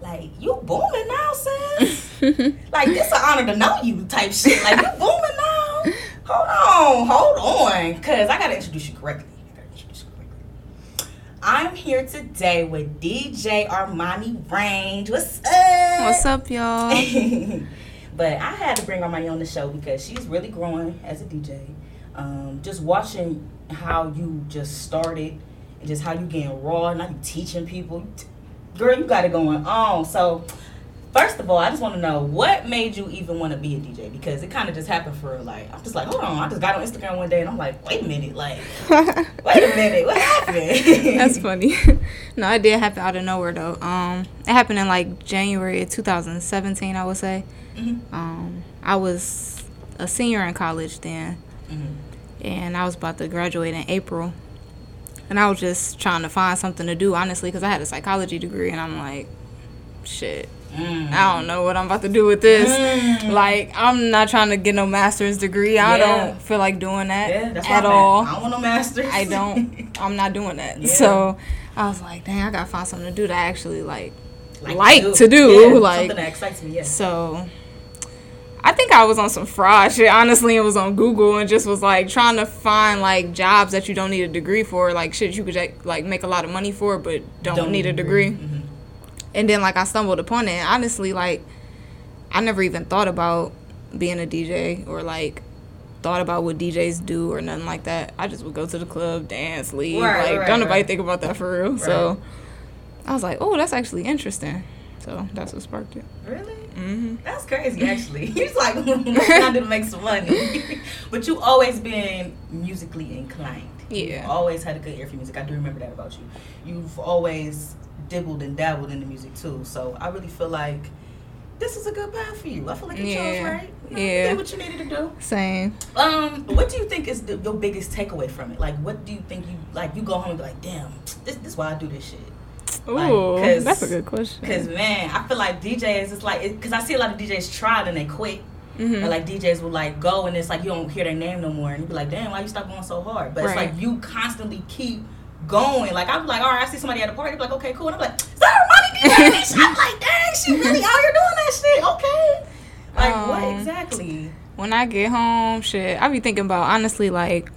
Like, you booming now, sis. like, this an honor to know you type shit. Like, you booming now. Hold on, hold on. Because I got to introduce you correctly. Introduce you correctly. I'm here today with DJ Armani Range. What's up? What's up, y'all? but I had to bring Armani on the show because she's really growing as a DJ. Um, just watching how you just started and just how you getting raw. And now you teaching people. Girl, you got it going on. So, first of all, I just want to know what made you even want to be a DJ because it kind of just happened for like I'm just like hold on. I just got on Instagram one day and I'm like, wait a minute, like, wait a minute, what happened? That's funny. no, it did happen out of nowhere though. Um, it happened in like January of 2017, I would say. Mhm. Um, I was a senior in college then, Mhm. and I was about to graduate in April. And I was just trying to find something to do, honestly, because I had a psychology degree, and I'm like, shit, Mm. I don't know what I'm about to do with this. Mm. Like, I'm not trying to get no master's degree. I Yeah. don't feel like doing that Yeah, at all. I don't want no masters. I don't. I'm not doing that. Yeah. So I was like, dang, I gotta find something to do that I actually like. like, like to do, Yeah, like- something that excites me. Yeah. So I think I was on some fraud shit. Honestly, it was on Google and just was like trying to find like jobs that you don't need a degree for, like shit you could like make a lot of money for, but don't, need a degree. Mhm. And then like I stumbled upon it. And honestly, like I never even thought about being a DJ or like thought about what DJs do or nothing like that. I just would go to the club, dance, leave. Right, like right, don't nobody right. think about that for real. So I was like, oh, that's actually interesting. So that's what sparked it. Really? Hmm That's crazy, actually. He's like, I did to make some money. but you always been musically inclined. Yeah. You've always had a good ear for music. I do remember that about you. You've always dibbled and dabbled in the music too. So I really feel like this is a good path for you. I feel like you chose right. You know, Yeah. did what you needed to do. Same. Um, what do you think is the, your biggest takeaway from it? Like, what do you think you like? You go home and be like, damn, this this is why I do this shit. Like, that's a good question. Cause man, I feel like DJs is like, it, cause I see a lot of DJs try and they quit. Mhm. Or like DJs will like go and it's like you don't hear their name no more, and you be like, damn, why you stop going so hard? But it's like you constantly keep going. Like I'm like, all right, I see somebody at a party, be like, okay, cool, and I'm like, is that Armani DJ? I'm like, dang, she really out here doing that shit. Okay, like what Um, exactly? when I get home, shit, I be thinking about honestly like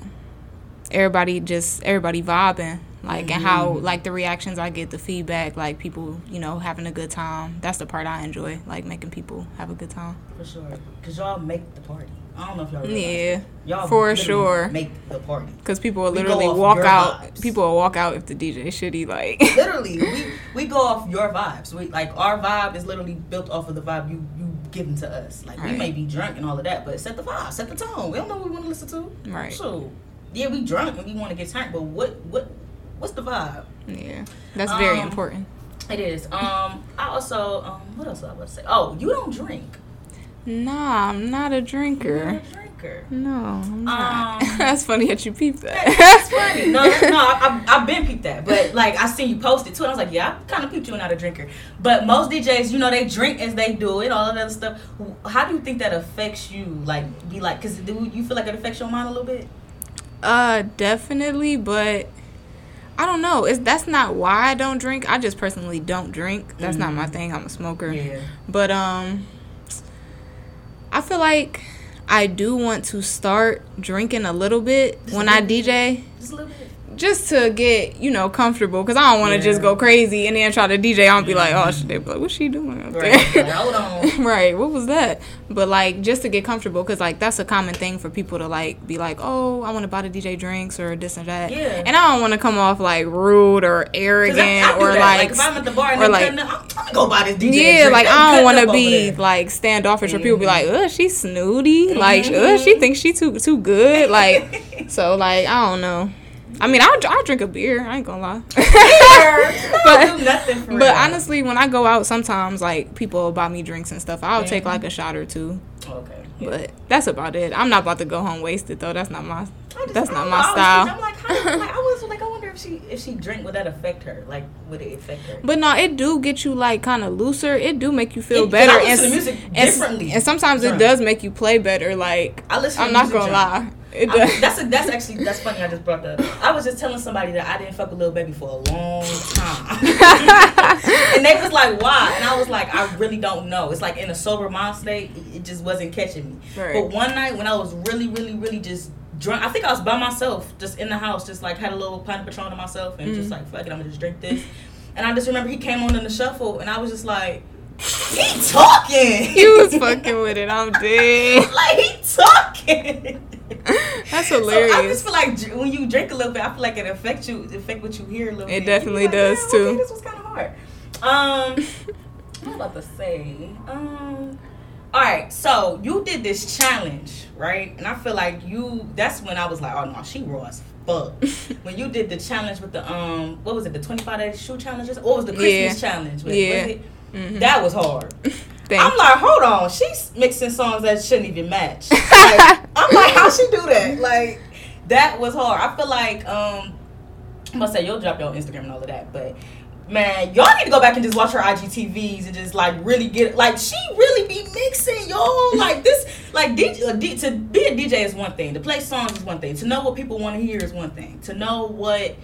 everybody just everybody vibing. Like and how Mhm. like the reactions I get, the feedback, like people, you know, having a good time. That's the part I enjoy, like making people have a good time. For sure, cause y'all make the party. I don't know if y'all Yeah, that. y'all for sure. make the party. Because people will literally walk out. vibes. People will walk out if the DJ is shitty. Like, literally we, we go off your vibes we like our vibe is literally built off of the vibe you you given to us like we may be drunk and all of that but set the vibe set the tone we don't know what we want to listen to Right. so yeah we drunk and we want to get turned but what what what's the vibe yeah, that's very Um, important. it is um i also um what else was i about to say oh you don't drink Nah, I'm not a drinker. not a drinker No, I'm not. Um, that's funny that you peeped that. That's funny. No, that's, no, I, I, I've been peeped that, but like I seen you post it too, and I was like, yeah, I kind of peeped you and not a drinker. But most DJs, you know, they drink as they do it, all of that stuff. How do you think that affects you? Like, be like, cause do you feel like it affects your mind a little bit? Uh, definitely, but I don't know. It's that's not why I don't drink. I just personally don't drink. That's not my Mhm. thing. I'm a smoker. Yeah. But um, I feel like I do want to start drinking a little bit Just a when I little bit. DJ, Just a little bit. Just to get you know comfortable. Cause I don't want to Yeah. just go crazy and then try to DJ. I'll be like, oh shit, they be like, what's she doing up Right. there? Hold on. right what was that but like just to get comfortable because like that's a common thing for people to like be like oh i want to buy the dj drinks or this and that Yeah. and i don't want to come off like rude or arrogant I, I or like, like, if I'm at the bar and or like- I'm, gonna go buy this DJ. yeah drink. like i don't want to be like standoffish or people be like oh she's snooty like Mhm. uh she thinks she too too good like so like i don't know I mean, I'll, I'll drink a beer. I ain't gonna lie. but but do nothing for but real. honestly, when I go out, sometimes like people buy me drinks and stuff. I'll take like a shot or two. okay. But that's about it. I'm not about to go home wasted though. That's not my. I just- That's not oh, my I style. I'm like, how, like, I was like, I wonder if she if she drink, would that affect her? Like, would it affect her? But no, it do get you like kind of looser. It do make you feel It- better. I and, and- differently and sometimes it does make you play better. Like I listen. I'm not gonna drunk. lie. It I- does. that's a, that's actually that's funny. I just brought that. up. I was just telling somebody that I didn't fuck a little Baby for a long time, and they was like, "Why?" And I was like, "I really don't know." It's like in a sober mind state, it- it just wasn't catching me. Right. But one night when I was really, really, really just drunk, I think I was by myself, just in the house, just like had a little pint of Patron to myself, and just Mhm. like, "Fuck it, I'm gonna just drink this." And I just remember he came on in the shuffle, and I was just like, "He talking." He was fucking with it. I'm dead. like he talking. That's So I just feel like when you drink a little bit, I feel like it affects you, it affect what you hear a little It bit. It definitely be does, "Damn, too." Okay, this was kind of hard. Um, what about to say? Um, all right, so you did this challenge, right? And I feel like you. That's when I was like, oh no, she raw as fuck. when you did the challenge with the um, what was it? The twenty five day shoe challenges. What was the Christmas challenge? With, Yeah. Was it? Mhm. That was hard. I'm like, hold on, she's mixing songs that shouldn't even match. Like, I'm like, how she do that? Like, that was hard. I feel like, um, I'm gonna say you'll drop your Instagram and all of that, but man, y'all need to go back and just watch her IGTVs and just like really get like she really be mixing y'all like this like DJ, uh, D, to be a DJ is one thing to play songs is one thing to know what people want to hear is one thing to know what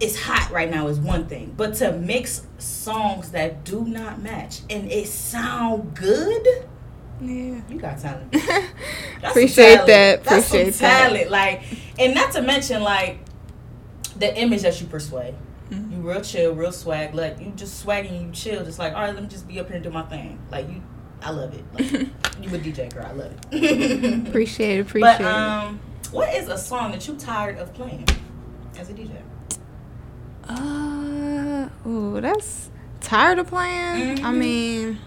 is hot right now is one thing but to mix songs that do not match and it sound good Yeah. you got talent Appreciate talent. that. That's Appreciate that. talent. Like, and not to mention like the image that you persuade. Mhm. You real chill, real swag. Like you just swag and you chill. Just like all right, let me just be up here and do my thing. Like you, I love it. Like, you a DJ girl, I love it. Appreciate it. Appreciate but um, what is a song that you tired of playing as a DJ? it. Uh, oh, that's tired of playing. I Mhm. mean,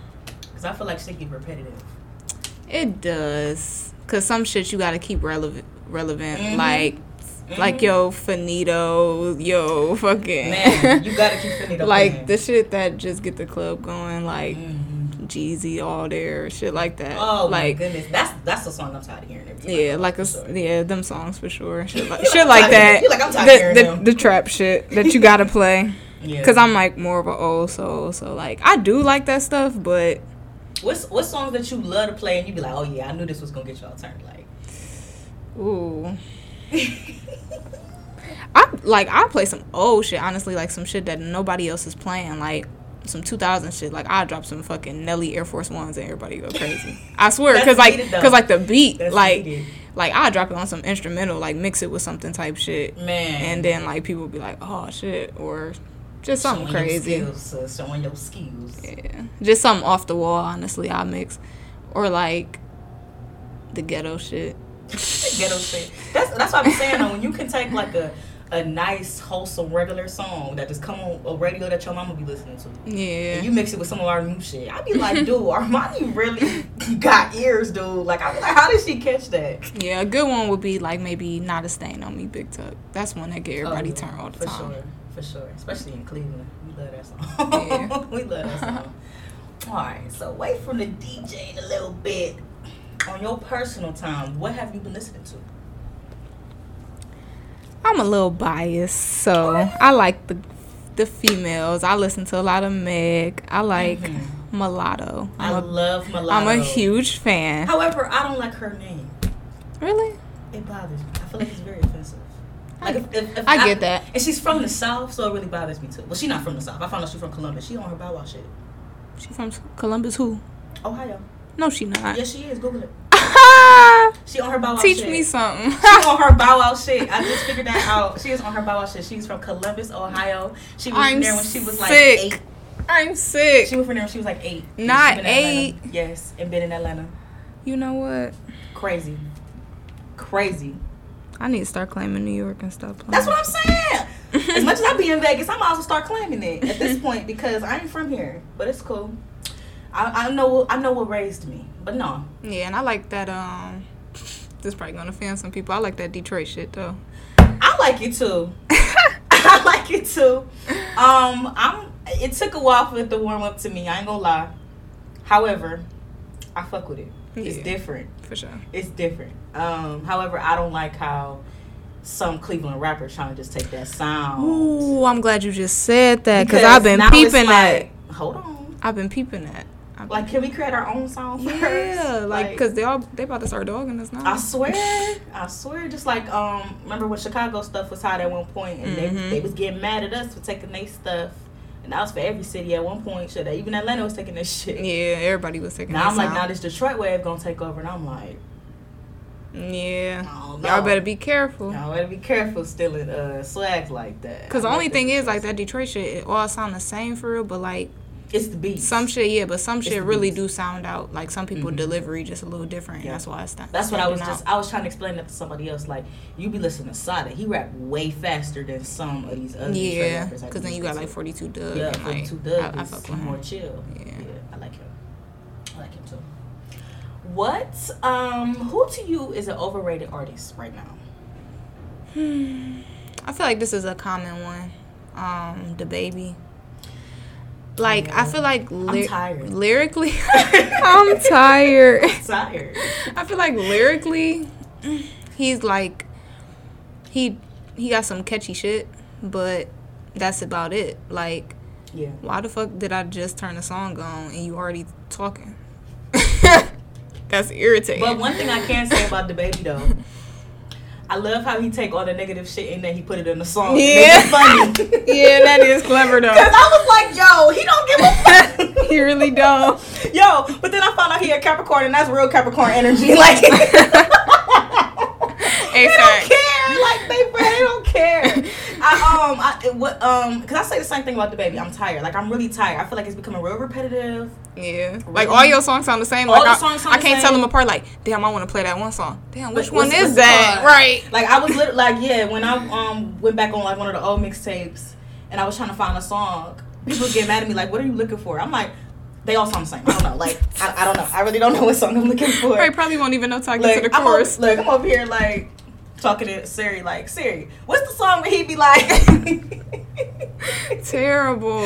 Because I feel like shit get repetitive. it does. Cause some shit you gotta keep relevant. Relevant, Mhm. like, like yo, finito, yo, fucking. man, you gotta keep Finito like playing. the shit that just get the club going, like Mhm. Jeezy, all there, shit like that. Oh like, my goodness, that's that's the song I'm tired of hearing. Yeah, like a the s- store. yeah, them songs for sure. Shit like, shit like that. you like, I'm tired of the, the, the trap shit that you gotta play. Yeah. Cause I'm like more of an old soul, so like I do like that stuff, but What's what songs that you love to play and you be like, oh yeah, I knew this was gonna get y'all turned. Like, ooh, I like I play some old shit. Honestly, like some shit that nobody else is playing, like some 2000 shit. Like I drop some fucking Nelly Air Force Ones and everybody go crazy. I swear, cause like cause like the beat, That's like needed. like I drop it on some instrumental, like mix it with something type shit. man, and then like people be like, "Oh shit," or just something Showing crazy. Your skills, sis, showing your skills. Yeah, just something off the wall. Honestly, I mix, or like the ghetto shit. Ghetto shit. That's that's what I'm saying. Though, when you can take like a a nice, wholesome, regular song that just come on a radio that your mama be listening to. Yeah, And you mix it with some of our new shit. I'd be like, dude, Armani really got ears, dude. Like, I be like, how did she catch that? yeah. A good one would be like maybe not a stain on me, Big Tuck. That's one that get oh, everybody Oh, yeah, turned all the for time. sure, for sure. Especially in Cleveland, we love that song. Yeah. we love that song. All right, so away from the DJ a little bit. On your personal time, what have you been listening to? I'm a little biased, so I like the the females. I listen to a lot of Meg. I like Mhm. Mulatto. I I'm a, love Mulatto. I'm a huge fan. However, I don't like her name. Really? It bothers me. I feel like it's very offensive. Like if, if, if I get that. And she's from the South, so it really bothers me too. Well, she's not from the South. I found out she's from Columbus. She on her Bow Wow shit. She from Columbus? Who? Ohio. No, she not. Yes, she is. Google it. She on her Bow Wow shit. Teach shit. me something. She on her Bow Wow shit. I just figured that out. She is on her Bow Wow shit. She's from Columbus, Ohio. She was I'm there when she was like sick. eight. I'm sick. She was from there when she was like eight. Not in Atlanta. eight. Yes, and been in Atlanta. You know what? Crazy. Crazy. I need to start claiming New York and playing. That's what I'm saying. as much as I be in Vegas, I might as well start claiming it at this point because I ain't from here. But it's cool. I, I know I know what raised me. But no. Yeah, and I like that. Um, this probably gonna offend some people. I like that Detroit shit though. I like it too. I like it too. Um, I'm. It took a while for it to warm up to me. I ain't gonna lie. However, I fuck with it. It's different. For sure. It's different. Um, however, I don't like how some Cleveland rappers trying to just take that sound. Ooh, I'm glad you just said that because I've been peeping that. like, Hold on. I've been peeping that. Like, can we create our own song first? Yeah, like because they all they about to start dogging us now. I swear, I swear. Just like um, remember when Chicago stuff was hot at one point, and Mhm. they they was getting mad at us for taking their stuff, and that was for every city at one point. Shit, even Atlanta was taking this shit. yeah, everybody was taking. Now I'm like, now this Detroit wave gonna take over, and I'm like, Yeah, don't y'all better be careful. Y'all better be careful stealing uh swags like that. Cause the only thing is, like that Detroit shit, it all sound the same for real, but like it's the beat. some shit, yeah, but some It's shit really beats. do sound out. Like some people Mhm. delivery just a little different. Yeah. That's why it's not. That's what I was standing just. I was trying to explain that to somebody else. Like you be listening to Sada, he rap way faster than some of these other Yeah, cause be then you got like 42 Dugg. yeah, and, from like, Dugg I, I is fuck with more chill. Yeah. I like him. I like him too. What um who to you is an overrated artist right now? Hmm. I feel like this is a common one. Um, DaBaby. Like I feel like ly- tired. lyrically, I'm tired. Tired. I feel like lyrically, he's like he he got some catchy shit, but that's about it. Like, Yeah. why the fuck did I just turn the song on and you already talking? that's irritating. But one thing I can say about the baby though, I love how he take all the negative shit and then he put it in the song. Yeah. It's funny. yeah, that is clever though. Cause. I was like, yo, he don't give a fuck. he really don't. Yo, but then I found out he a Capricorn and that's real Capricorn energy. Like Hey, care. Like they, they don't care. I um, I what um, cause I say the same thing about DaBaby. I'm tired. Like I'm really tired. I feel like it's becoming real repetitive. Yeah, like all your songs sound the same. All Like the I, songs sound I the can't tell them apart. Like, damn, I want to play that one song. Damn, which one is that? Right. Like I was literally like, yeah, when I um went back on like one of the old mixtapes and I was trying to find a song, people get mad at me like, what are you looking for? I'm like, they all sound the same. I don't know. Like I, I don't know. I really don't know what song I'm looking for. Right, probably won't even know I get Like, to the I'm over, chorus. look, I'm over here like talking to Siri, like Siri, what's the song where he be like? Terrible.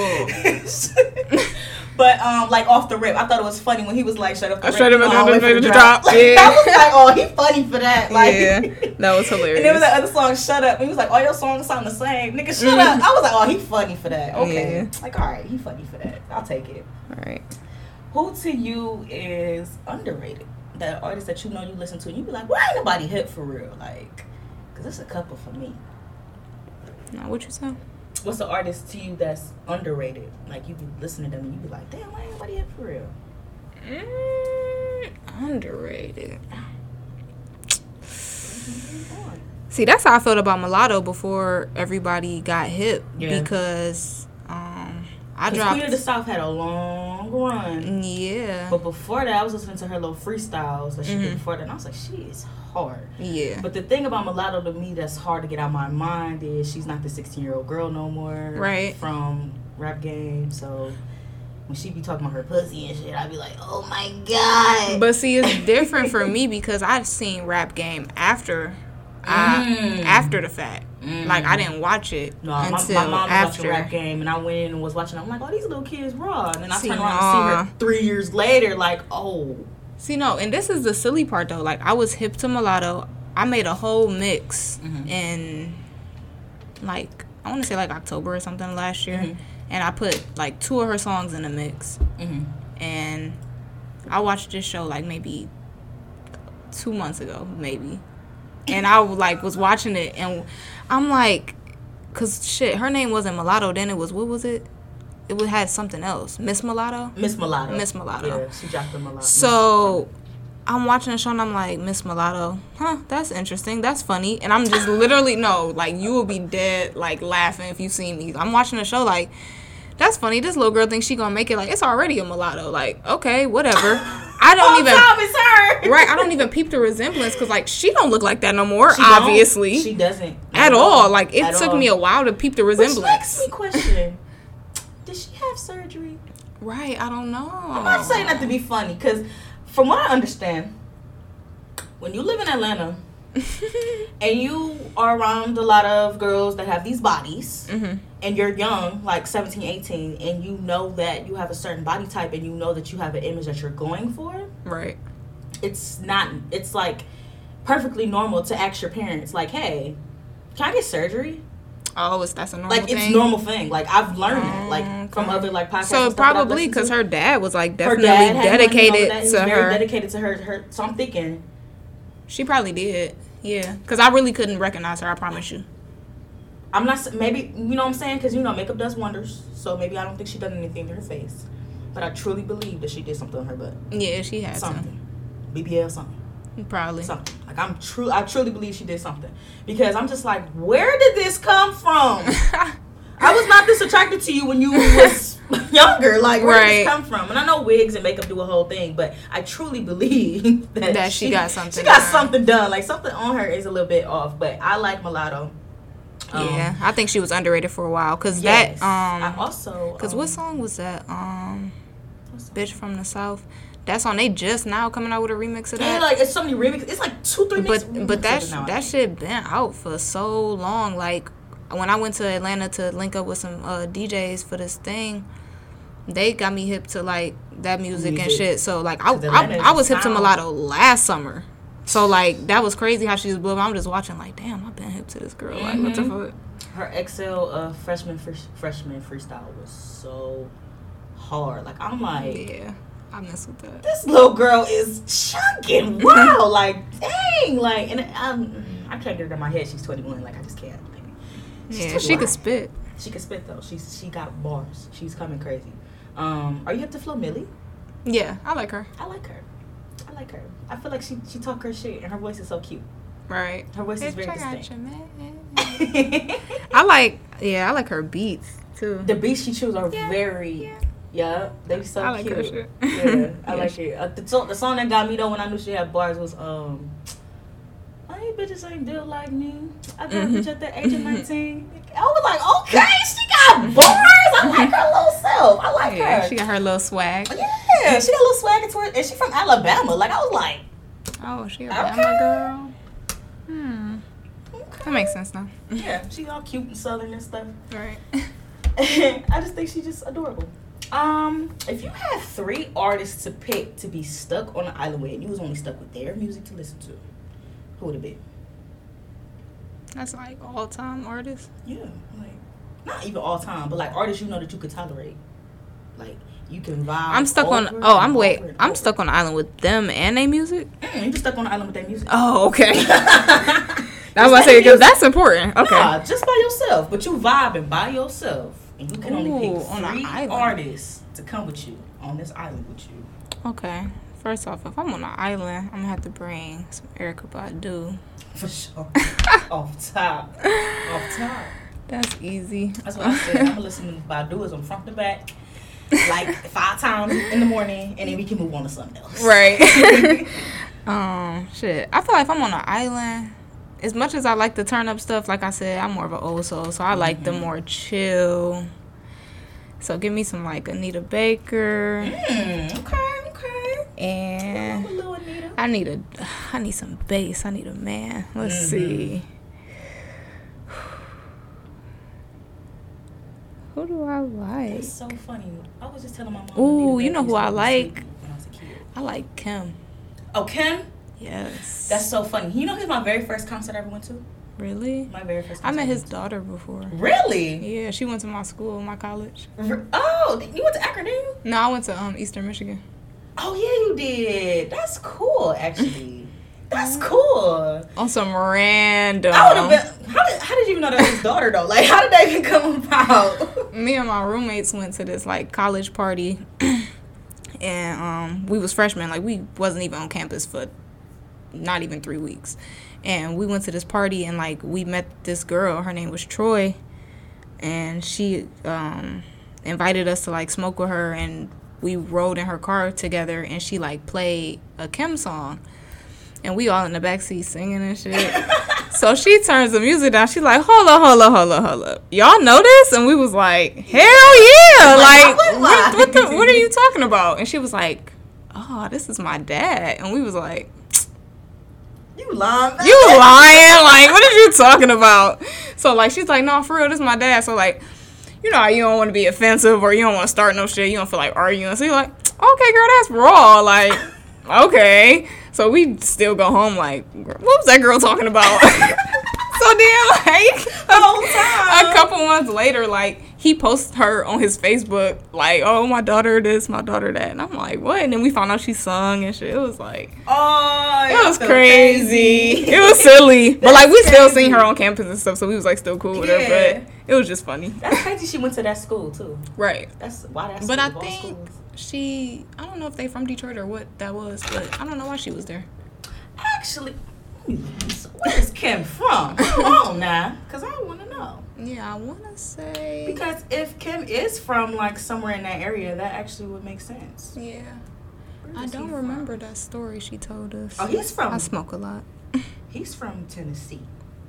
but um, like off the rip, I thought it was funny when he was like, "Shut up, the I rip, shut up you know, and I'll then wait for made the it drop." Like, yeah. I was like, "Oh, he funny for that." Like, yeah, that was hilarious. And then was the other song, "Shut Up." And he was like, "All your songs sound the same, nigga. Shut up." I was like, "Oh, he funny for that." Okay, Yeah. like all right, he funny for that. I'll take it. All right. Who to you is underrated? That artist that you know you listen to, and you be like, "Why ain't nobody hit for real?" Like, cause it's a couple for me. Now, what you say? What's the artist to you that's underrated? Like you be listening to them and you be like, damn, why ain't nobody hit for real? Mm, underrated. See, that's how I felt about Mulatto before everybody got hip Yeah. because I dropped. Queen of the South had a long run. yeah, But before that, I was listening to her little freestyles that she Mhm. did before that, and I was like, she is hard. yeah, But the thing about Mulatto to me that's hard to get out of my mind is she's not the 16 year old girl no more. Right. From Rap Game. So when she be talking about her pussy and shit, I'd be like, oh my God. But see, it's different for me because I've seen Rap Game after, I, Mm. after the fact. Mm. Like I didn't watch it No, my, until my mom was watching after. rap game, and I went in and was watching. I'm like, oh, these little kids raw. And then I See, turned around and see her three years later, like, oh, See, no, and this is the silly part though. Like I was hip to mulatto. I made a whole mix Mhm. in like I want to say like October or something last year, Mhm. and I put like two of her songs in the mix. mm-hmm. And I watched this show like maybe two months ago, maybe, and I like was watching it, and I'm like, cause shit, her name wasn't mulatto. Then it was what was it? It would had something else, Miss Mulatto. Miss Mulatto. Miss Mulatto. Yeah, she dropped the mulatto. So I'm watching the show and I'm like, Miss Mulatto, huh? That's interesting. That's funny. And I'm just literally no, like you will be dead, like laughing if you see me. I'm watching the show like. That's funny. This little girl thinks she gonna make it like it's already a mulatto. Like, okay, whatever. I don't even time it's her. right. I don't even peep the resemblance because like she don't look like that no more. She obviously, she doesn't at all. Like it At took all. me a while to peep the resemblance. Which makes me question: Did she have surgery? Right. I don't know. I'm not saying that to be funny, because from what I understand, when you live in Atlanta and you are around a lot of girls that have these bodies, hmm and you're young, like 17, 18, and you know that you have a certain body type and you know that you have an image that you're going for, Right. it's not, it's like perfectly normal to ask your parents, like, hey, can I get surgery? Oh, it's that's a normal thing. like thing. it's normal thing. Like I've learned that, like mm, from other like podcasts. So probably because her dad was like definitely dad had money and all dedicated that. He was to her. Dedicated to her, her. So I'm thinking, She probably did. Yeah, because I really couldn't recognize her. I promise you. I'm not maybe you know what I'm saying because you know makeup does wonders. So maybe I don't think she done anything to her face, but I truly believe that she did something on her butt. Yeah, she had Something, BBL something. Probably. something. Like I'm true. I truly believe she did something because I'm just like, where did this come from? I was not this attracted to you when you was younger. Like where did Right. this come from? And I know wigs and makeup do a whole thing, but I truly believe that, That she got something She got done. something done. Like something on her is a little bit off, but I like mulatto. Um, yeah, I think she was underrated for a while. Cause yes. that um. I also Cause um, what song was that? Um, bitch from the south. That song they just now coming out with a remix of that. Yeah, like it's so many remixes. It's like two, three. mix- but but that sh- that shit been out for so long. Like when I went to Atlanta to link up with some uh, DJs for this thing, they got me hip to like that music, and shit. So like I, I, I was hip to sound. mulatto last summer. So like that was crazy how she was blowing. I'm just watching like, damn, I've been hip to this girl. Like what the Mhm. fuck? Her XL uh, freshman fr- freshman freestyle was so hard. Like I'm like, Yeah, I mess with that. this little girl is chunking. Wow, like dang, like and um, I can't get it in my head. She's 21. Like I just can't. Like, Yeah, 21. she could spit. She could spit though. She's she got bars. She's coming crazy. Um, are you up to Flo Milli? Yeah, I like her. I like her. I like her. I feel like she she talk her shit and her voice is so cute. Right. Her voice is very distinct. I like, yeah, I like her beats too. the beats she chooses are Yeah, very yeah. Yeah, they so I like cute. her shit. Yeah, I Yeah, like she- it. Uh, the, song, the song that got me though when I knew she had bars was um. I ain't bitches ain't built like me. I got a Mhm. bitch at the age of nineteen. I was like, okay, she got bars. I like her little self. I like Yeah, her. she got her little swag. yeah, she got a little swag to her, and she from Alabama. Like I was like, Oh, she a Okay. Girl. Hmm. That makes sense now. yeah, she all cute and southern and stuff. Right. I just think she's just adorable. Um, if you had three artists to pick to be stuck on an island with, and you was only stuck with their music to listen to, who would it be? That's like all time artists. Yeah, like not even all time, but like artists you know that you could tolerate. Like you can vibe. I'm stuck on. Oh, I'm wait. I'm stuck on the island with them and their music. Mm, you just stuck on the island with their music. Oh, okay. I was about to say because that's important. Okay. Nah, just by yourself, but you vibing by yourself, and you can only pick on three island. artists to come with you on this island with you. Okay. First off, if I'm on an island, I'm gonna have to bring some Erykah Badu. For sure. Off top. Off top. That's easy. That's what I said. I'm gonna listen to Badu as I'm front to back, like five times in the morning, and then we can move on to something else. Right. um, shit. I feel like if I'm on an island, as much as I like the turn up stuff, like I said, I'm more of an old soul, so I like the Mhm. more chill. So give me some like Anita Baker Mm, okay, okay. and Anita. I need a I need some bass. I need a man. Let's Mhm. see. Who do I like? It's so funny. I was just telling my mom. Ooh, Anita you know Baker who I like? When I was a kid. I like Kem. Oh, Kem. Yes. That's so funny. You know, he's my very first concert I ever went to. really. My very first. I met his daughter before. Really? Yeah, she went to my school, my college. Oh, you went to Akron, didn't you? No, I went to um Eastern Michigan. Oh yeah, you did. That's cool, actually. That's cool. On some random. I would have been. How did, how did you even know that was his daughter though? Like, how did that even come about? Me and my roommates went to this like college party, and um we was freshmen. Like we wasn't even on campus for not even three weeks, and we went to this party and like we met this girl. Her name was Troy, and she um invited us to like smoke with her and we rode in her car together and she like played a Kem song and we all in the backseat singing and shit. so she turns the music down. She's like, hold up, hold up, hold up, hold up. Y'all know this? And we was like, hell yeah. Like, Like, what, what, the, what are you talking about? And she was like, oh, this is my dad. And we was like, you lying? you lying? Like, what are you talking about? So like, she's like, no, for real, this is my dad. So like, you know how you don't want to be offensive or you don't want to start no shit. You don't feel like arguing. So you're like, okay, girl, that's raw. Like, okay. So we still go home like, what was that girl talking about? so then, like, The whole time. a couple months later, like he posts her on his Facebook, like, "Oh, my daughter this, my daughter that," and I'm like, "What?" And then we found out she sung and shit. It was like, Oh, it was crazy. it was silly, but like we still seen her on campus and stuff, so we was like still cool with Yeah. her. But it was just funny, That's crazy. She went to that school too. right? That's why that's. But I think she, I don't know if they from Detroit or what that was, but I don't know why she was there. actually, where's Kem from? Come on now, cause I want to know. Yeah, I want to say. Because if Kem is from like somewhere in that area, that actually would make sense. Yeah. I don't from? remember that story she told us. Oh, he's from I smoke a lot. he's from Tennessee,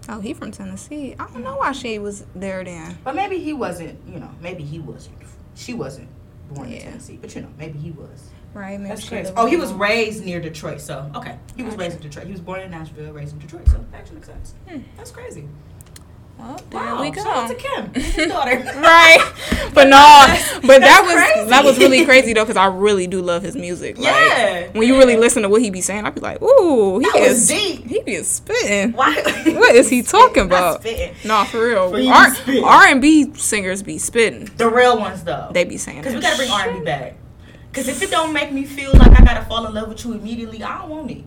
Oh, he from Tennessee. I don't know mm-hmm. why she was there then. but maybe he wasn't. You know, maybe he wasn't. She wasn't born in Tennessee, but you know, maybe he was. Right? Maybe That's crazy. Oh, he was raised near Detroit, so okay. He was raised in Detroit. He was born in Nashville, raised in Detroit, so that actually makes sense. Hmm. That's crazy. Well, there Wow, we go. Shout out to Kem, his daughter. right. But no, but that was crazy. that was really crazy though, because I really do love his music. Like, Yeah. when you really listen to what he be saying, I'd be like, ooh, he That is deep. he be spitting. Why? What is he talking about? Nah, for real. R to spit. R and B singers be spitting. The real ones though. They be saying Because we gotta bring. R and B back. Because if it don't make me feel like I gotta fall in love with you immediately, I don't want it.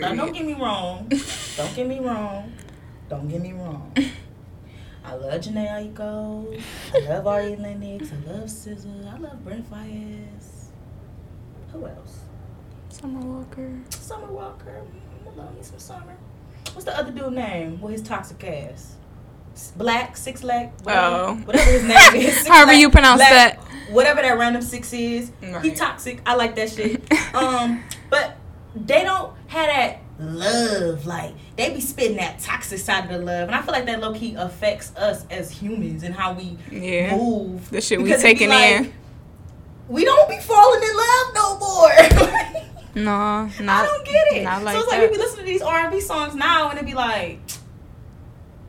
Now, don't get me wrong. don't get me wrong. Don't get me wrong. I love Jhené Aiko. I love Ari Lennox. I love SZA. I love Brent Faiyaz. Who else? Summer Walker. Summer Walker. Mm, I love me some Summer. What's the other dude name? With his toxic ass? Black, six leg, whatever, Oh. whatever his name is. However you pronounce Black, that. Whatever that random six is. He toxic. I like that shit. um, but they don't have that love. Like they be spitting that toxic side of the love, and I feel like that low key affects us as humans and how we Yeah. move. The shit we taking like, in. We don't be falling in love no more. Nah, I don't get it. Not like so it's like that. we be listening to these R and B songs now, and it be like,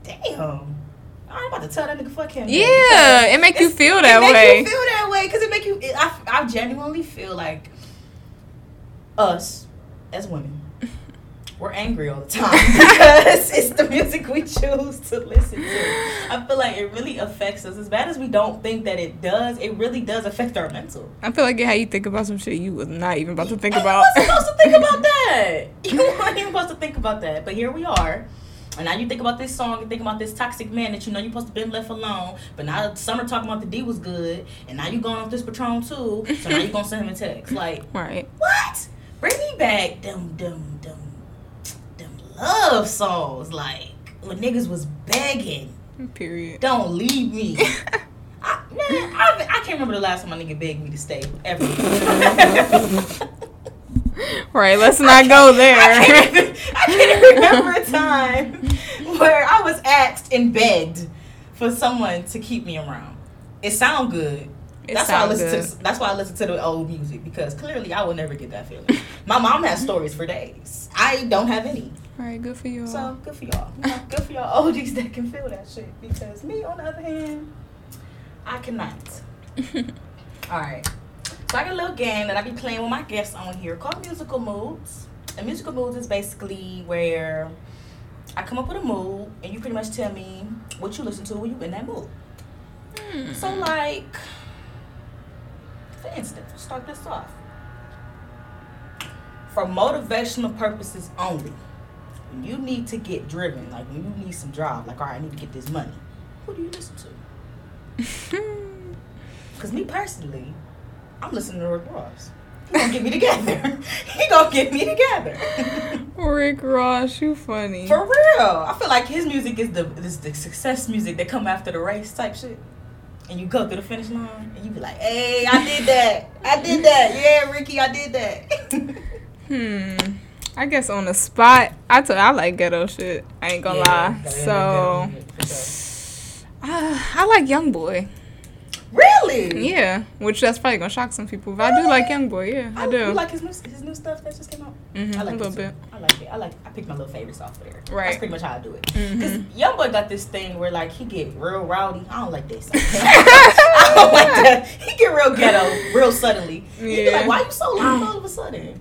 damn. I'm about to tell that nigga fuck him. Yeah, it make you feel that it make way. you feel that way because it make you. It, I, I genuinely feel like us as women, we're angry all the time because it's the music we choose to listen to. I feel like it really affects us as bad as we don't think that it does. It really does affect our mental. I feel like how you think about some shit you was not even about to think And about. You weren't supposed to think about that. You weren't even supposed to think about that. But here we are. And now you think about this song and think about this toxic man that you know you're supposed to been left alone. But now Summer talking about the D was good. And now you going off this Patron too. So now you gonna send him a text. Like, right. what? Bring me back them them them them love songs. Like when niggas was begging. Period. Don't leave me. I, man, I, I can't remember the last time my nigga begged me to stay ever. Right. Let's not go there. I can't, even, I can't remember a time where I was asked in bed for someone to keep me around. It sound good. It that's why I listen good. to. That's why I listen to the old music because clearly I will never get that feeling. My mom has stories for days. I don't have any. Right. Good for you. All. So good for y'all. Good for y'all oldies that can feel that shit. Because me, on the other hand, I cannot. All right. So I got a little game that I be playing with my guests on here called Musical Moods. And Musical Moods is basically where I come up with a mood and you pretty much tell me what you listen to when you in that mood. Hmm. So like, for instance, we'll start this off. For motivational purposes only, when you need to get driven, like when you need some drive, like all right, I need to get this money. Who do you listen to? Because me personally, I'm listening to Rick Ross. He gonna get me together. he gonna get me together. Rick Ross, you funny. For real, I feel like his music is the is the success music that come after the race type shit. And you go through the finish line, and you be like, "Hey, I did that. I did that. Yeah, Ricky, I did that." Hmm. I guess on the spot, I tell I like ghetto shit. I ain't gonna Yeah, lie. So yeah, for sure. uh, I like Young Boy. Really, Yeah, which that's probably gonna shock some people, but I do like Young Boy. Yeah, I Oh, do. You like his new his new stuff that just came out? Mhm, I like a it little bit. I like it. I like. I pick my little favorites off of there. Right. That's pretty much how I do it. Because Mhm. young boy got this thing where like he get real rowdy. I don't like this. I don't like that. He get real ghetto real suddenly. You be Yeah. like, why you so loud all of a sudden?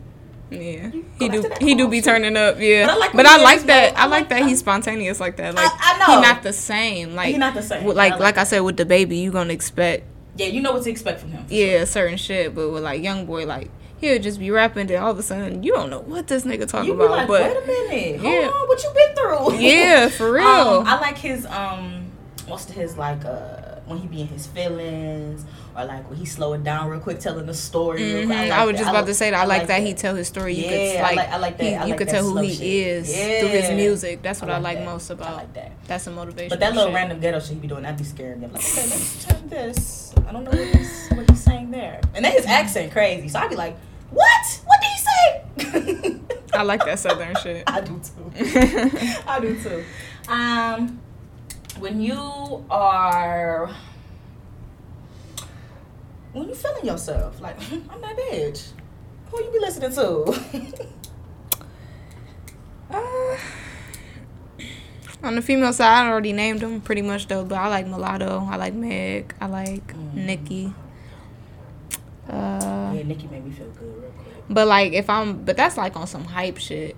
Yeah, he do. back to that He do be shit. turning up. Yeah, But I like but I like that. I I like that he's spontaneous like that. Like I know. he not the same. Like He not the same. Like like like I said with DaBaby, you gonna expect Yeah, you know what to expect from him. yeah certain shit, but with like young boy, like he'll just be rapping, then all of a sudden you don't know what this nigga talking about. like, but wait a minute, hold Yeah. on, what you been through? yeah, for real. Um, I like his um, most of his like uh, when he be in his feelings or like when he slow it down real quick, telling the story. Mhm. quick. I, like was that. just about like- to say that. I, like, that. he tell his story. You Yeah, could I like, I like that. he- you could tell who he shit. is Yeah. through his music. That's what I, I like, that. most I about. like that. That's a motivation. But that little shit. random ghetto shit he be doing, that'd be scaring me. I'm like, okay, let's turn this. I don't know what he's, what he's saying there. And then his accent crazy. So I'd be like, what? What did he say? I like that southern shit. I do too. I do too. Um, when you are, when you feeling yourself, like I'm that bitch. Who you be listening to? Uh, on the female side, I already named them pretty much though. But I like Mulatto. I like Meg. I like Mm. Nikki. Uh, yeah, Nikki made me feel good real quick. but like if I'm, but that's like on some hype shit.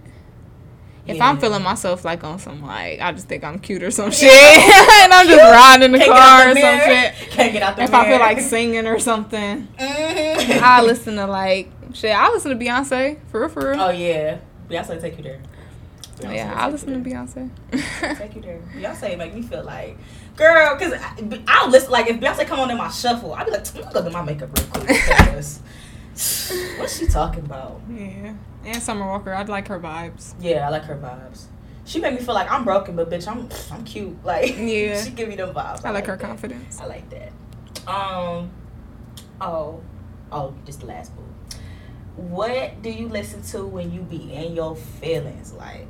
If I'm feeling myself like on some like, I just think I'm cute or some shit, and I'm just riding in the Can't car out or the some shit. Can't get out the If I feel like singing or something, Mhm. I listen to like shit. I listen to Beyonce for real, for real. Oh yeah, Beyonce take you there. Beyonce yeah, I listen to. Beyonce. Take you there. Beyonce make me feel like, girl, because I'll listen, like, if Beyonce come on in my shuffle, I'll be like, I'm gonna do my makeup real quick. What's she talking about? yeah, and Summer Walker. I'd like her vibes. Yeah, I like her vibes. She made me feel like I'm broken, but bitch, I'm I'm cute. Like, Yeah. she give me them vibes. I like her that. confidence. I like that. Um, oh, oh, just the last book. What do you listen to when you be in your feelings? Like,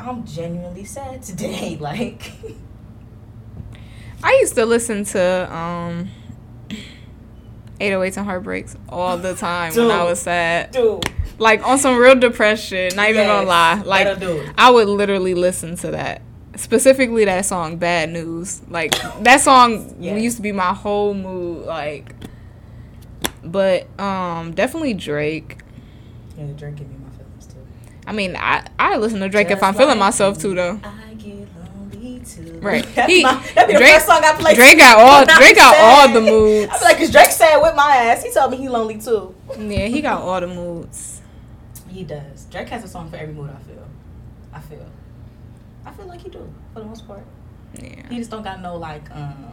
I'm genuinely sad today. Like, I used to listen to um 808s and heartbreaks all the time when I was sad. dude, Like on some real depression. Not even Yes, gonna lie. Like. I would literally listen to that. Specifically that song Bad News. Like that song Yes. used to be my whole mood like but um definitely Drake. Yeah, Drake give me my feelings too. I mean, I I listen to Drake if I'm feeling myself too though. I too. Right. He- my, that'd be the Drake- first song I play. Drake got all Drake got all the moods. I be like, cause Drake sad with my ass. He told me he lonely too. Yeah, he got all the moods. He does. Drake has a song for every mood. I feel. I feel. I feel like he do for the most part. Yeah. He just don't got no like um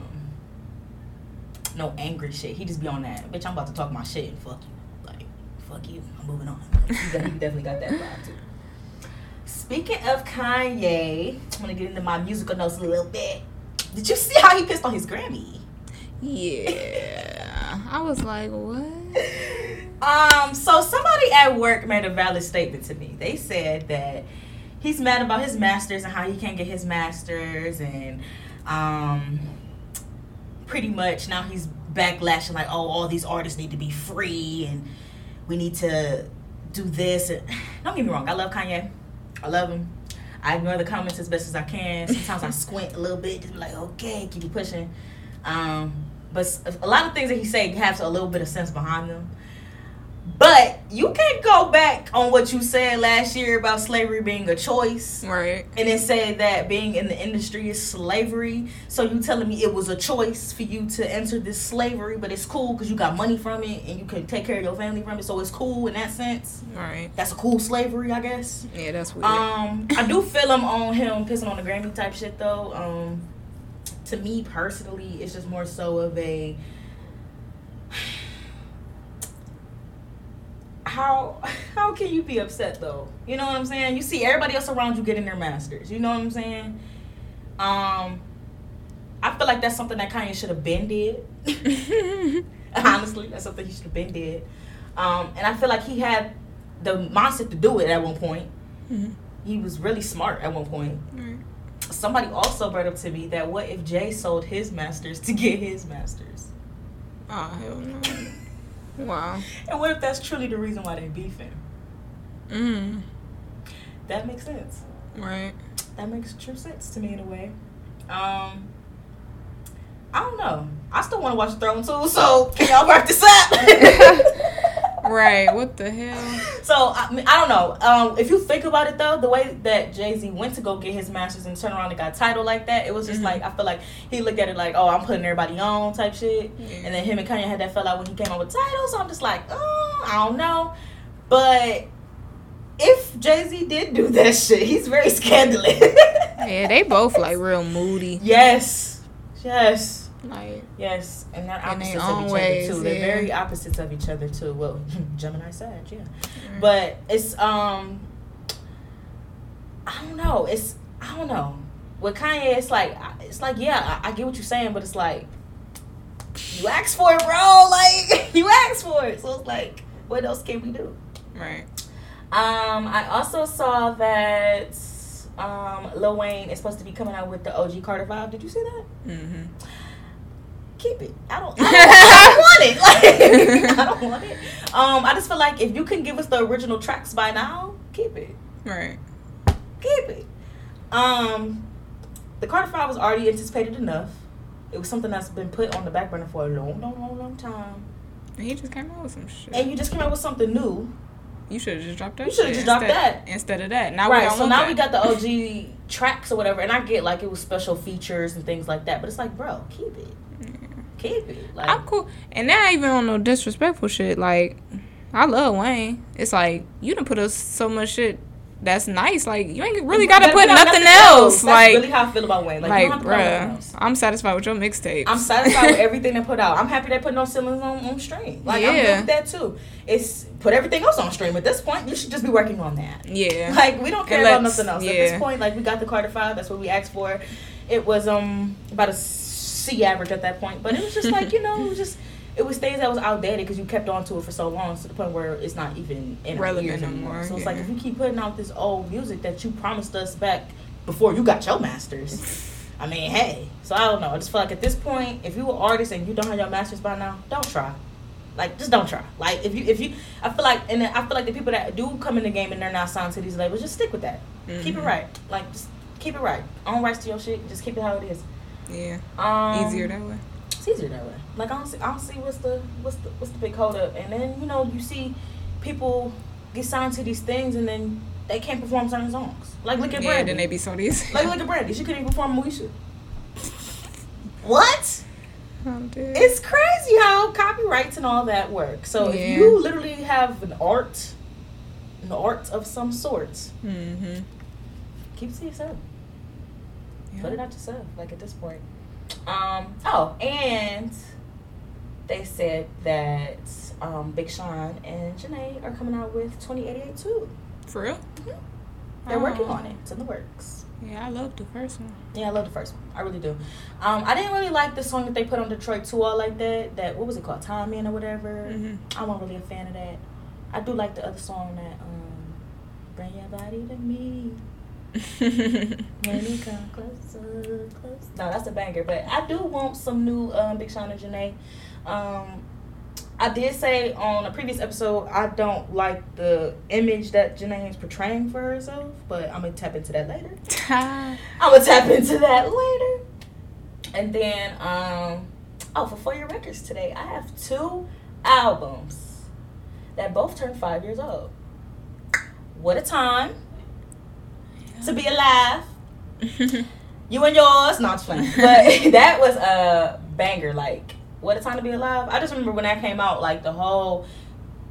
no angry shit. He just be on that. Bitch, I'm about to talk my shit and fuck you. Like, fuck you. I'm moving on. Like, he, got- he definitely got that vibe too. Speaking of Kanye, I'm gonna get into my musical notes a little bit. Did you see how he pissed on his Grammy? Yeah. I was like, what? Um, so somebody at work made a valid statement to me. They said that he's mad about his masters and how he can't get his masters and um pretty much now he's backlashing like, oh, all these artists need to be free and we need to do this and don't get me wrong, I love Kanye. I love him. I ignore the comments as best as I can. Sometimes I squint a little bit, just like, okay, keep pushing. Um, but a lot of things that he said have a little bit of sense behind them. But you can't go back on what you said last year about slavery being a choice Right. and then say that being in the industry is slavery. So you telling me it was a choice for you to enter this slavery, but it's cool because you got money from it and you can take care of your family from it. So it's cool in that sense. Right. That's a cool slavery, I guess. Yeah, that's weird. Um, I do feel him on him pissing on the Grammy type shit though. Um, to me personally, it's just more so of a how how can you be upset though? You know what I'm saying? You see everybody else around you getting their masters. You know what I'm saying? Um, I feel like that's something that Kanye should have been did. Honestly, that's something he should have been did. Um, and I feel like he had the mindset to do it at one point. Mhm. He was really smart at one point. Right. Somebody also brought up to me that what if Jay sold his masters to get his masters? Oh hell no. Wow. And what if that's truly the reason why they beefing? Mm. That makes sense. Right. That makes true sense to me in a way. Um, I don't know. I still want to watch Throne too. So can y'all wrap this up? right. What the hell? So I, mean, I don't know. Um, if you think about it though, the way that Jay Z went to go get his masters and turn around and got a title like that, it was just Mhm. like I feel like he looked at it like, oh, I'm putting everybody on type shit. And then him and Kanye had that fell out when he came out with titles. So I'm just like, oh, I don't know. But if Jay Z did do that shit, he's very scandalous. Yeah, they both like real moody. yes, yes. Like Yes, and they're opposites of each ways, other too. They're very opposites of each other too. Well, Gemini Sag, yeah. Mm. But it's um, I don't know. It's I don't know. With Kanye, it's like it's like yeah, I, I get what you're saying, but it's like you asked for it, bro. Like you asked for it, so it's like what else can we do? right. Um, I also saw that um, Lil Wayne is supposed to be coming out with the OG Carter Five. Did you see that? Mm-hmm. Keep it. I don't, I don't, I don't want it. Like, I don't want it. Um, I just feel like if you can give us the original tracks by now, keep it. Right. Keep it. Um, the Carter Five was already anticipated enough. It was something that's been put on the back burner for a long, long, long, long time. And he just came out with some shit. And you just came out with something new, you should have just dropped that. You shoulda just dropped instead- that. instead of that. Now right? So now that. we got the OG tracks or whatever, and I get like it was special features and things like that. But it's like, bro, keep it, keep it. Like, I'm cool, and that ain't even on no disrespectful shit. Like, I love Wayne. It's like you done put us so much shit that's nice. Like you ain't really got to Gotta put out nothing else. That's Like, really how I feel about Wayne. Like, like, don't have to put out nothing bruh. I'm satisfied with your mixtape. I'm satisfied with everything they put out. I'm happy they put no ceilings on, on stream. Like I'm Yeah. good with that too. It's put everything else on stream. At this point, you should just be working on that. Yeah. Like we don't care about nothing else. At this point, like we got the Carter Five. That's what we asked for. It was um about a C average at that point, but it was just like you know, it was just it was things that was outdated because you kept on to it for so long to the point where it's not even in Relevant ears anymore. So it's like if you keep putting out this old music that you promised us back before you got your masters. I mean, hey. So I don't know. I just feel like at this point, if you an artist and you don't have your masters by now, don't try. Like, just don't try. Like, if you, if you, I feel like, and I feel like the people that do come in the game and they're not signed to these labels, just stick with that. Keep it Mhm. right. Like, just keep it right. Own rights to your shit. Just keep it how it is. Yeah. Um, Easier that way. It's easier that way. Like, I don't see, I don't see what's the, what's the, what's the big hold up. And then you know, you see people get signed to these things and then they can't perform certain songs. Like, look at Yeah. Brandy. Then they be so easy. Like, look at Brandy. She couldn't even perform Moesha. What? I'm. It's crazy how copyrights and all that work. So Yeah. if you literally have an art, an art of some sort, Mm-hmm. keep to yourself. Yeah. Put it out yourself. Like at this point. Um. Oh, and they said that um, Big Sean and Jhené are coming out with 2088 too. For real? They're working on it. It's in the works. Yeah, I love the first one. Yeah, I love the first one. I really do. Um, I didn't really like the song that they put on Detroit 2 all like that. That what was it called? Time In or whatever. Mhm. I wasn't really a fan of that. I do like the other song that um Bring Your Body to Me. When you come closer, close. No, that's a banger. But I do want some new um, Big Sean and Jhené. Um, I did say on a previous episode I don't like the image that Jhené is portraying for herself, but I'm gonna tap into that later. I'm gonna tap into that later. And then, um, oh, for For Your Records today, I have two albums that both turned five years old. What a time to be alive. You and yours. No, I'm. But that was a banger. Like, what a time to be alive. I just remember when that came out, like, the whole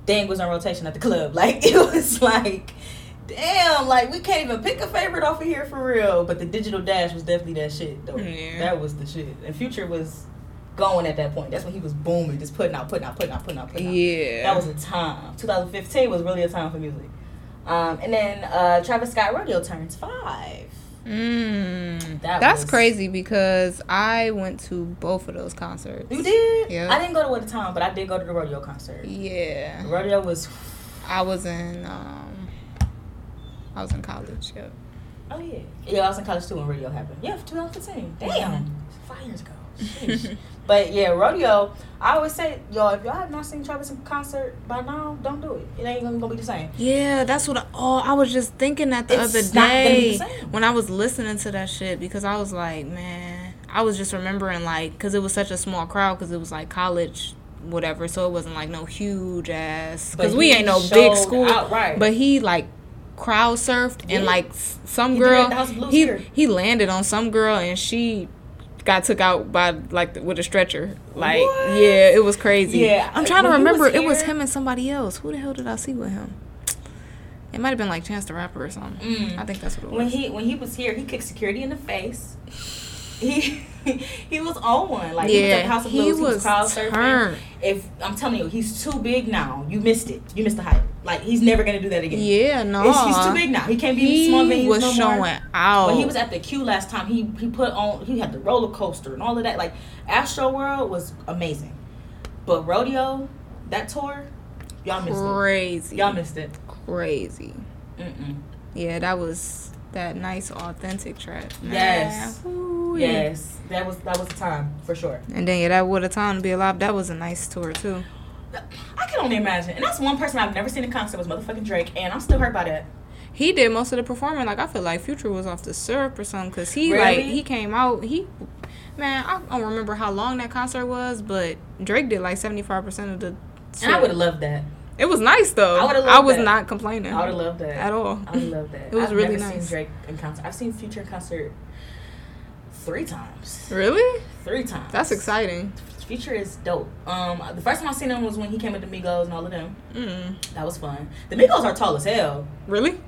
thing was on rotation at the club. Like, it was like, damn, like, we can't even pick a favorite off of here for real. But the Digital Dash was definitely that shit, though. Yeah. That was the shit. And Future was going at that point. That's when he was booming, just putting out, putting out, putting out, putting out, putting out. yeah. That was a time. 2015 was really a time for music. Um, and then uh, Travis Scott Rodeo turns five. Mm, That that's was- crazy because I went to both of those concerts. You did? Yeah. I didn't go to a Time, but I did go to the rodeo concert. Yeah. The rodeo was, I was in um I was in college, yeah. oh yeah. Yeah, I was in college too when rodeo happened. Yeah, 2015. Damn. Five years ago. But yeah, rodeo, I always say, y'all, if y'all have not seen Travis in concert by now, don't do it. It ain't gonna be the same. Yeah, that's what I, oh, I was just thinking that the It's other not gonna be day the same. when I was listening to that shit because I was like, man, I was just remembering like cuz it was such a small crowd cuz it was like college whatever, so it wasn't like no huge ass. Because we ain't no big school. out, right. But he like crowd surfed Yeah. and like some He girl at the House of Blues he he landed on some girl and she got took out by like with a stretcher. Like What? yeah, it was crazy. Yeah, I'm trying to when he was remember. it was him and somebody else. Who the hell did I see with him? It might have been like Chance the Rapper or something. Mm. I think that's what it was. when he when he was here, he kicked security in the face. He he was on one. Like he was Yeah, at House of he Blues. He was, crowd surfing. turned. If I'm telling you, he's too big now. You missed it. You missed the hype. Like he's never gonna do that again. yeah, no. It's- he's too big now. He can't be He small venues was no showing more. out. But he was at the Q last time. He he put on. He had the roller coaster and all of that. Like Astroworld was amazing, but rodeo that tour, y'all missed crazy. it. Crazy. Y'all missed it. crazy. Mm-mm. Yeah, that was that nice authentic track. Yes. Ooh, Yes, that was that was the time for sure. And then yeah, that would a time to be alive. That was a nice tour too. I can only imagine. And that's one person I've never seen in concert was motherfucking Drake, and I'm still hurt by that. He did most of the performing. Like I feel like Future was off the syrup or something because he Really? like he came out. He man, I don't remember how long that concert was, but Drake did like seventy five percent of the. And I would have loved that. It was nice though. I I was that. not complaining. I would have loved that. at all. I would love that. It was I've really nice. seen Drake in concert. I've seen Future in concert three times. Really? Three times. That's exciting. Future is dope. Um, the first time I seen him was when he came with the Migos and all of them. Mm. That was fun. The Migos are tall as hell. Really?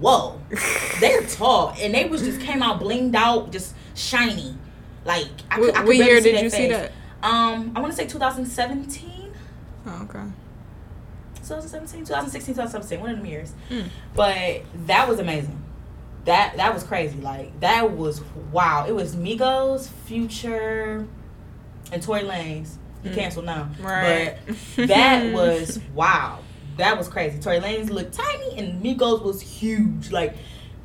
Whoa, they're tall, and they was just came out blinged out, just shiny. Like I could, What, I could what year did you see that? Um, I want to say 2017. Oh, okay. 2017, 2016, 2017, one of them years. Mm. But that was amazing. That that was crazy. Like that was wow. It was Migos, Future, and Tory Lanez. He Mm. canceled now. Right. But that was wow. That was crazy. Tory Lanez looked tiny and Migos was huge. Like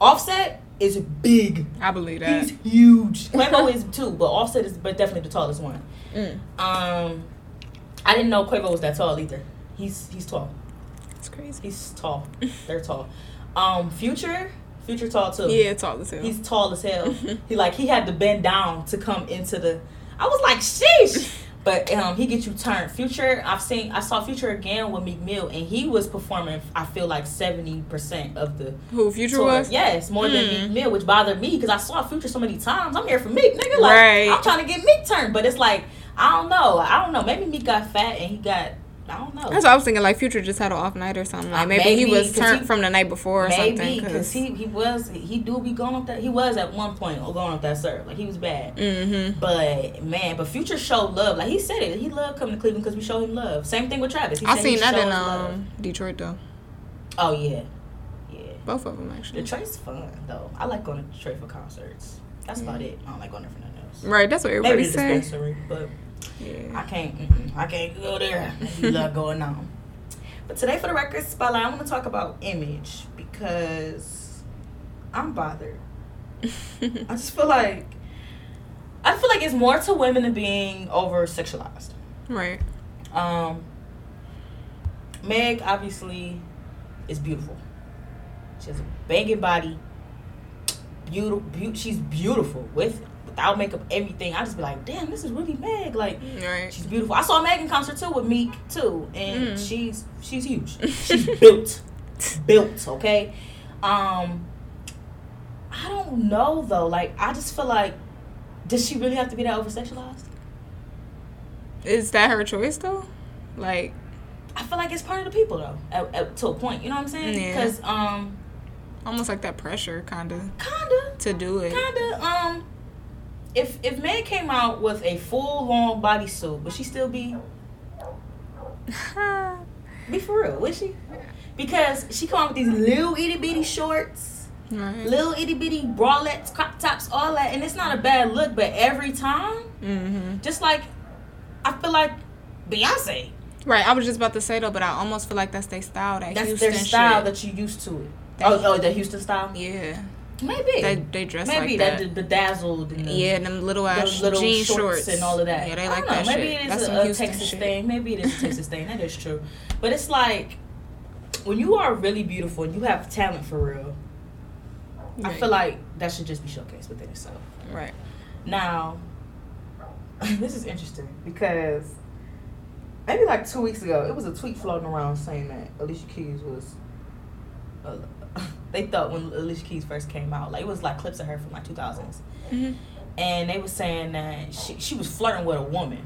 Offset is big. I believe that. He's huge. Quavo is too, but Offset is but definitely the tallest one. Mm. Um, I didn't know Quavo was that tall either. He's he's tall. It's crazy. He's tall. They're tall. Um, Future, Future tall too. Yeah, it's all the same. He's tall as hell. he like he had to bend down to come into the. I was like, sheesh. But um, he gets you turned. Future, I've seen, I saw Future again with Meek Mill, and he was performing. I feel like seventy percent of the Who Future tour. was? Yes, more than Mm. Meek Mill, which bothered me because I saw Future so many times. I'm here for Meek, nigga. Like Right. I'm trying to get Meek turned, but it's like I don't know. I don't know. Maybe Meek got fat and he got. I don't know. That's what I was thinking. Like Future just had an off night or something. Like Uh, maybe, he was turned he- from the night before or Maybe something. because he he was he do be going up that he was at one point going up that serve like he was bad. Mm-hmm. But man, but Future showed love. Like he said it, he loved coming to Cleveland because we showed him love. Same thing with Travis. He I seen that in um Detroit though. Oh yeah, yeah. Both of them actually. Detroit's fun though. I like going to Detroit for concerts. That's about it. I don't like going there for nothing else. Right, that's what Maybe everybody the say. dispensary, but I can't. I can't go there. You love going on. But today for the record spotlight, I want to talk about image because I'm bothered. I just feel like I feel like it's more to women than being over sexualized. right. Um, Meg obviously is beautiful. She has a banging body. Beautiful, be- she's beautiful with without makeup, everything. I just be like, damn, this is really Meg. Like, Right. she's beautiful. I saw Meg in concert too with Meek too, and Mm. she's she's huge. She's built, built. Okay. Um, I don't know though. Like, I just feel like, does she really have to be that over sexualized? Is that her choice though? Like, I feel like it's part of the people though, at, at, to a point. You know what I'm saying? Yeah. Because um, almost like that pressure, kind of, kinda, to do it. kinda um, if if Meg came out with a full long bodysuit, would she still be be for real? Would she? Because she come out with these little itty bitty shorts, right. little itty bitty bralettes, crop tops, all that, and it's not a bad look. But every time, Mm-hmm. just like I feel like Beyonce, Right. I was just about to say though, but I almost feel like that's their style. That that's Houston their style shit. that you used to it. That- Oh, oh, the Houston style. yeah. Maybe. They they dress Maybe like that that. the bedazzled and the, yeah, and them little ass little jean shorts, shorts and all of that. Yeah, they like don't know, that Maybe shit. it That's is some a, a Texas shit. thing. Maybe it is a Texas thing. That is true. But it's like when you are really beautiful and you have talent for real. I feel like that should just be showcased within itself. Right. Now, this is interesting because maybe like two weeks ago, it was a tweet floating around saying that Alicia Keys was. Uh, they thought when Alicia Keys first came out, like it was like clips of her from like 2000s, Mhm. and they were saying that she she was flirting with a woman,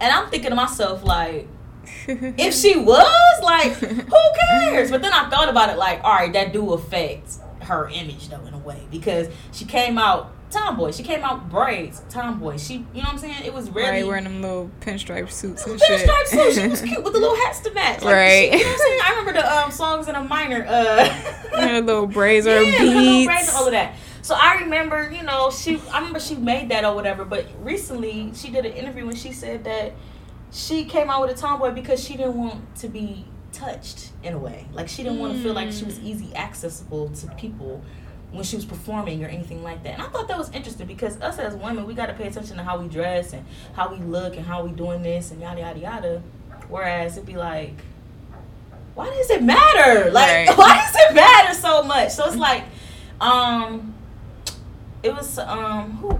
and I'm thinking to myself like, if she was like, who cares? But then I thought about it like, all right, that do affect her image though in a way because she came out tomboy, she came out braids tomboy. She, you know what I'm saying? It was really right, wearing them little pinstripe suits and Pinstripe shit. suit. She was cute with the little hats to match. Like, Right. She, you know what I'm saying? I remember the um, songs in a minor. Uh, Her little braids or yeah, her little beads. braids and all of that. So I remember, you know, she. I remember she made that or whatever. But recently, she did an interview and she said that she came out with a tomboy because she didn't want to be touched in a way. Like she didn't want to feel like she was easy accessible to people when she was performing or anything like that. And I thought that was interesting because us as women, we got to pay attention to how we dress and how we look and how we doing this and yada yada yada. Whereas it'd be like, why does it matter? Like, Right. why does it matter so much? So it's like, um, it was um who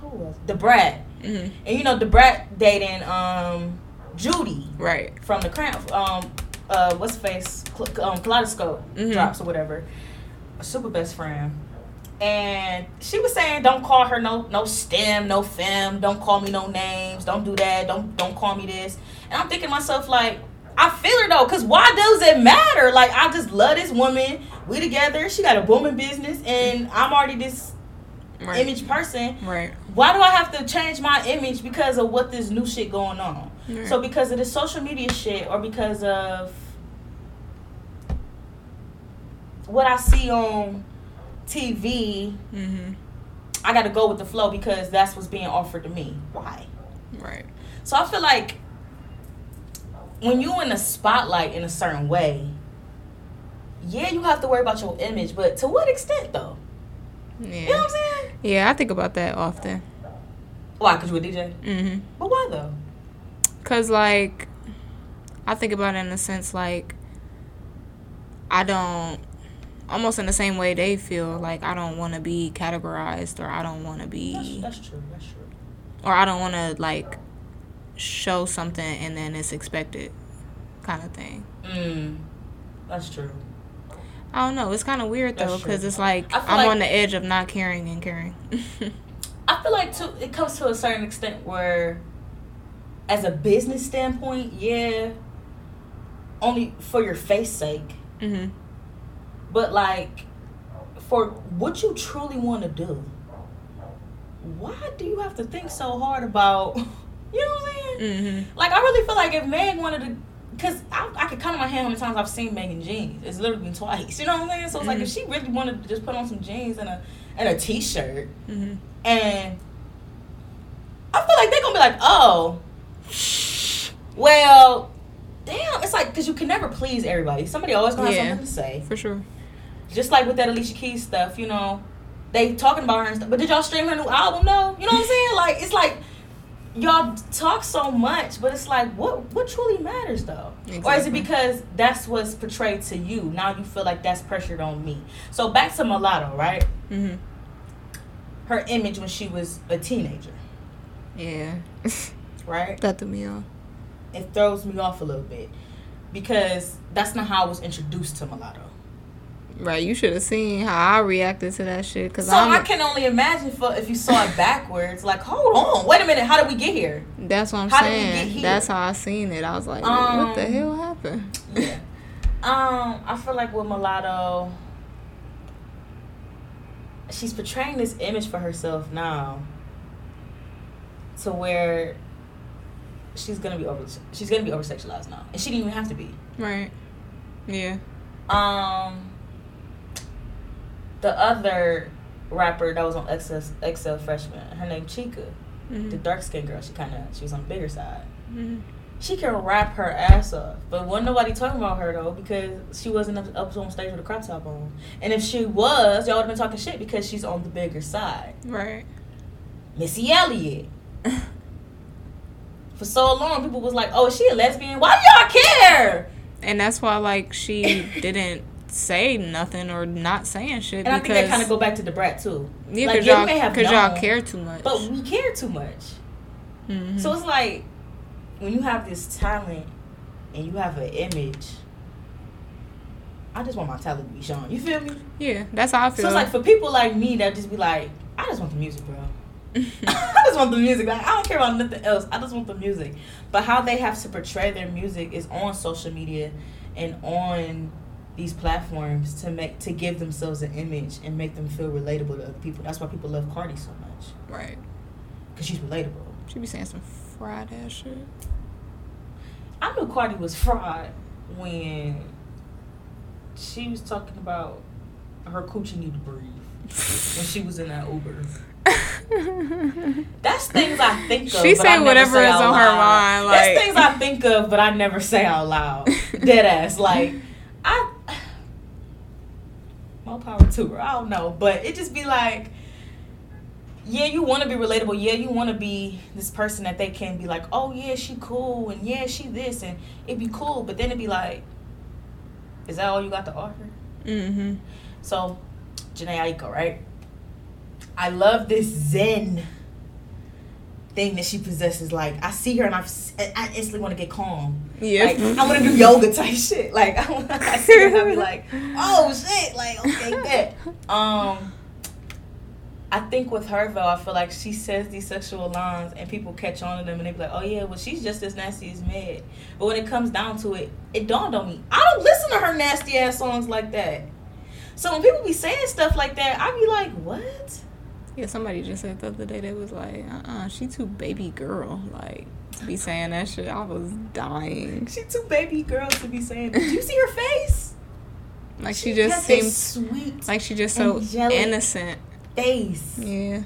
who was Da Brat, Mhm. and you know Da Brat dating um Judy Right. from the cramp um uh what's the face Cl- um, kaleidoscope Mhm. drops or whatever a super best friend. And she was saying don't call her no no stem no fem. Don't call me no names. Don't do that. Don't don't call me this. And i'm thinking to myself like i feel her though because why does it matter? Like i just love this woman. We together. She got a booming business and i'm already this Right. image person. Right. why do I have to change my image because of what this new shit going on? Right. So because of the social media shit or because of what I see on TV, Mhm. I got to go with the flow because that's what's being offered to me. Why? Right. So I feel like when you're in the spotlight in a certain way, yeah, you have to worry about your image, but to what extent though? Yeah. You know what I'm saying? Yeah, I think about that often. Why? Cause you're a DJ? Mhm. But why though? Cause like, I think about it in the sense like, I don't, almost in the same way they feel like I don't want to be categorized or I don't want to be, that's true. That's true. or I don't want to like, show something and then it's expected, kind of thing. Mm, that's true. I don't know. It's kind of weird though, because it's like I'm like- on the edge of not caring and caring. I feel like too, it comes to a certain extent where, as a business standpoint, yeah, only for your face sake, mhm. But like for what you truly want to do. Why do you have to think so hard about? You know what I'm saying? Mhm. Like I really feel like if Meg wanted to, cause I, I could count on my hand how many times I've seen Megan jeans. It's literally been twice. You know what I'm saying? So it's like if Mhm. she really wanted to just put on some jeans and a and a t-shirt, Mhm. and I feel like they're gonna be like, oh, well, damn. It's like because you can never please everybody. Somebody always gonna have something to say. For sure. Just like with that Alicia Keys stuff, you know, they talking about her and stuff. But did y'all stream her new album? No. You know what I'm saying? Like it's like y'all talk so much, but it's like what what truly matters though? Or is it because that's what's portrayed to you? Now you feel like that's pressured on me. So back to Mulatto, right? Mm-hmm. Her image when she was a teenager, Yeah. right? that threw me off. It throws me off a little bit because that's not how I was introduced to Mulatto. Right, you should have seen how I reacted to that shit. Cause So I'm, I can only imagine for if you saw it backwards. Like, hold on, wait a minute, how did we get here? that's what I'm how did we get saying. here? That's how I seen it. I was like, what the Um, hell happened? Yeah. Um, I feel like with Mulatto, she's portraying this image for herself now, to where she's gonna be over. She's gonna be over sexualized now, and she didn't even have to be. Right. Yeah. Um, the other rapper that was on XL, XL Freshman, her name Chika, the Mhm. dark skinned girl. She kind of she was on the bigger side. Mhm. She can rap her ass off, but wasn't nobody talking about her though because she wasn't up, up on stage with a crop top on. And if she was, y'all would have been talking shit because she's on the bigger side. Right. Missy Elliott. For so long, people was like, "Oh, is she a lesbian? Why do y'all care?" And that's why, like, she didn't say nothing or not saying shit And I think because that kind of go back to Da Brat too. yeah, like, because yeah, y'all, may have 'cause y'all care too much. But we care too much. Mhm. So it's like, when you have this talent and you have an image, I just want my talent to be shown. You feel me? Yeah, that's how I feel. So it's like for people like me that just be like, I just want the music, bro. I just want the music. Like I don't care about nothing else. I just want the music. But how they have to portray their music is on social media and on these platforms to make to give themselves an image and make them feel relatable to other people. That's why people love Cardi so much. Right. Cause she's relatable. She be saying some fried ass shit. I knew Cardi was fried when she was talking about her coochie need to breathe when she was in that Uber. That's things I think of. She said whatever is on her mind. Like, That's things I think of, but I never say out loud. Dead ass. Like I more power to her. I don't know, but it just be like, yeah, you want to be relatable. Yeah, you want to be this person that they can be like, oh yeah, she cool, and yeah, she this, and it'd be cool. But then it'd be like, is that all you got to offer? Mm-hmm. So, Jhené Aiko, right? I love this Zen thing that she possesses. Like I see her and I, I instantly want to get calm. Yeah, like, I want to do yoga type shit. Like I, I see her and I be like, oh shit, like okay, that. Um, I think with her though, I feel like she says these sexual lines and people catch on to them and they be like, oh yeah, well she's just as nasty as Meg. But when it comes down to it, it dawned on me. I don't listen to her nasty ass songs like that. So when people be saying stuff like that, I be like, what? Yeah, somebody just said the other day they was like, uh uh-uh, uh she too baby girl. Like be saying that shit. I was dying. She too baby girl to be saying. Did you see her face? Like she, she just seems sweet. Like she just so innocent face. Yeah.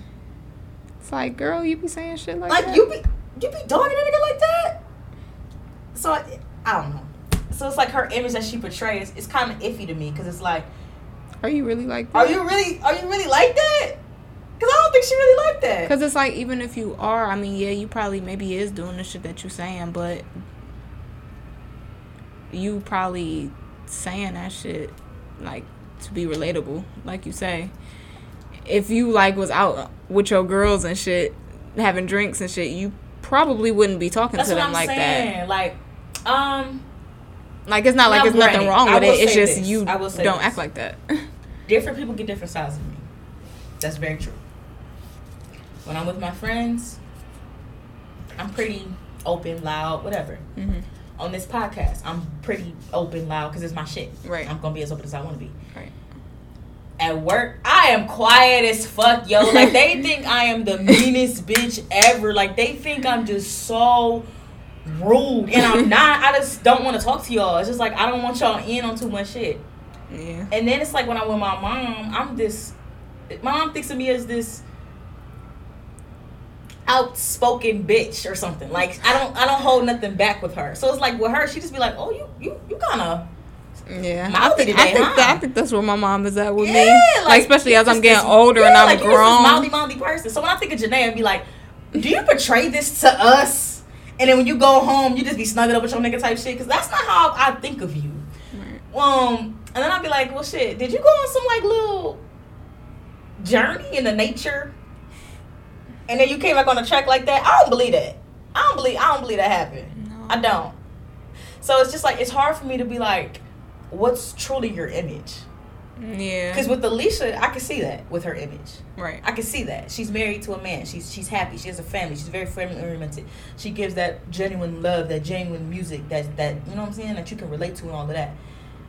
It's like, girl, you be saying shit like, like that. Like you be you be dogging a nigga like that. So I, I don't know. So it's like her image that she portrays is kind of iffy to me because it's like, are you really like that? Are you really? Are you really like that? Because I don't think she really liked that. Because it's like even if you are, I mean, yeah, you probably maybe is doing the shit that you're saying, but you probably saying that shit like to be relatable, like you say if you like was out with your girls and shit, having drinks and shit, you probably wouldn't be talking That's to them I'm like saying. that. Like, um, like it's not like there's nothing wrong with it. It's just this. you don't this. act like that. different people get different sides of me. That's very true. When I'm with my friends, I'm pretty open, loud, whatever. Mm-hmm. On this podcast, I'm pretty open, loud because it's my shit. Right. I'm gonna be as open as I want to be. Right at work, I am quiet as fuck, yo. Like they think I am the meanest bitch ever. Like they think I'm just so rude, and I'm not. I just don't want to talk to y'all. It's just like I don't want y'all in on too much shit. Yeah. And then it's like when I'm with my mom, I'm this. My mom thinks of me as this outspoken bitch or something. Like I don't I don't hold nothing back with her. So it's like with her, she just be like, oh you you you kind of yeah, I think, today, I, think huh? that, I think that's where my mom is at with yeah, me. Like, like especially as I'm getting older yeah, and I'm like, grown. Mouthy, mouthy person. So when I think of Jhené, I'd be like, "Do you portray this to us?" And then when you go home, you just be snuggling up with your nigga type shit. Because that's not how I think of you. Right. Um, and then I'd be like, "Well, shit, did you go on some like little journey in the nature?" And then you came back on the track like that. I don't believe that. I don't believe. I don't believe that happened. No. I don't. So it's just like it's hard for me to be like what's truly your image? Yeah. Because with Alicia, I can see that with her image. Right. I can see that she's married to a man. She's she's happy. She has a family. She's very family oriented. She gives that genuine love, that genuine music, that that you know what I'm saying, that you can relate to and all of that.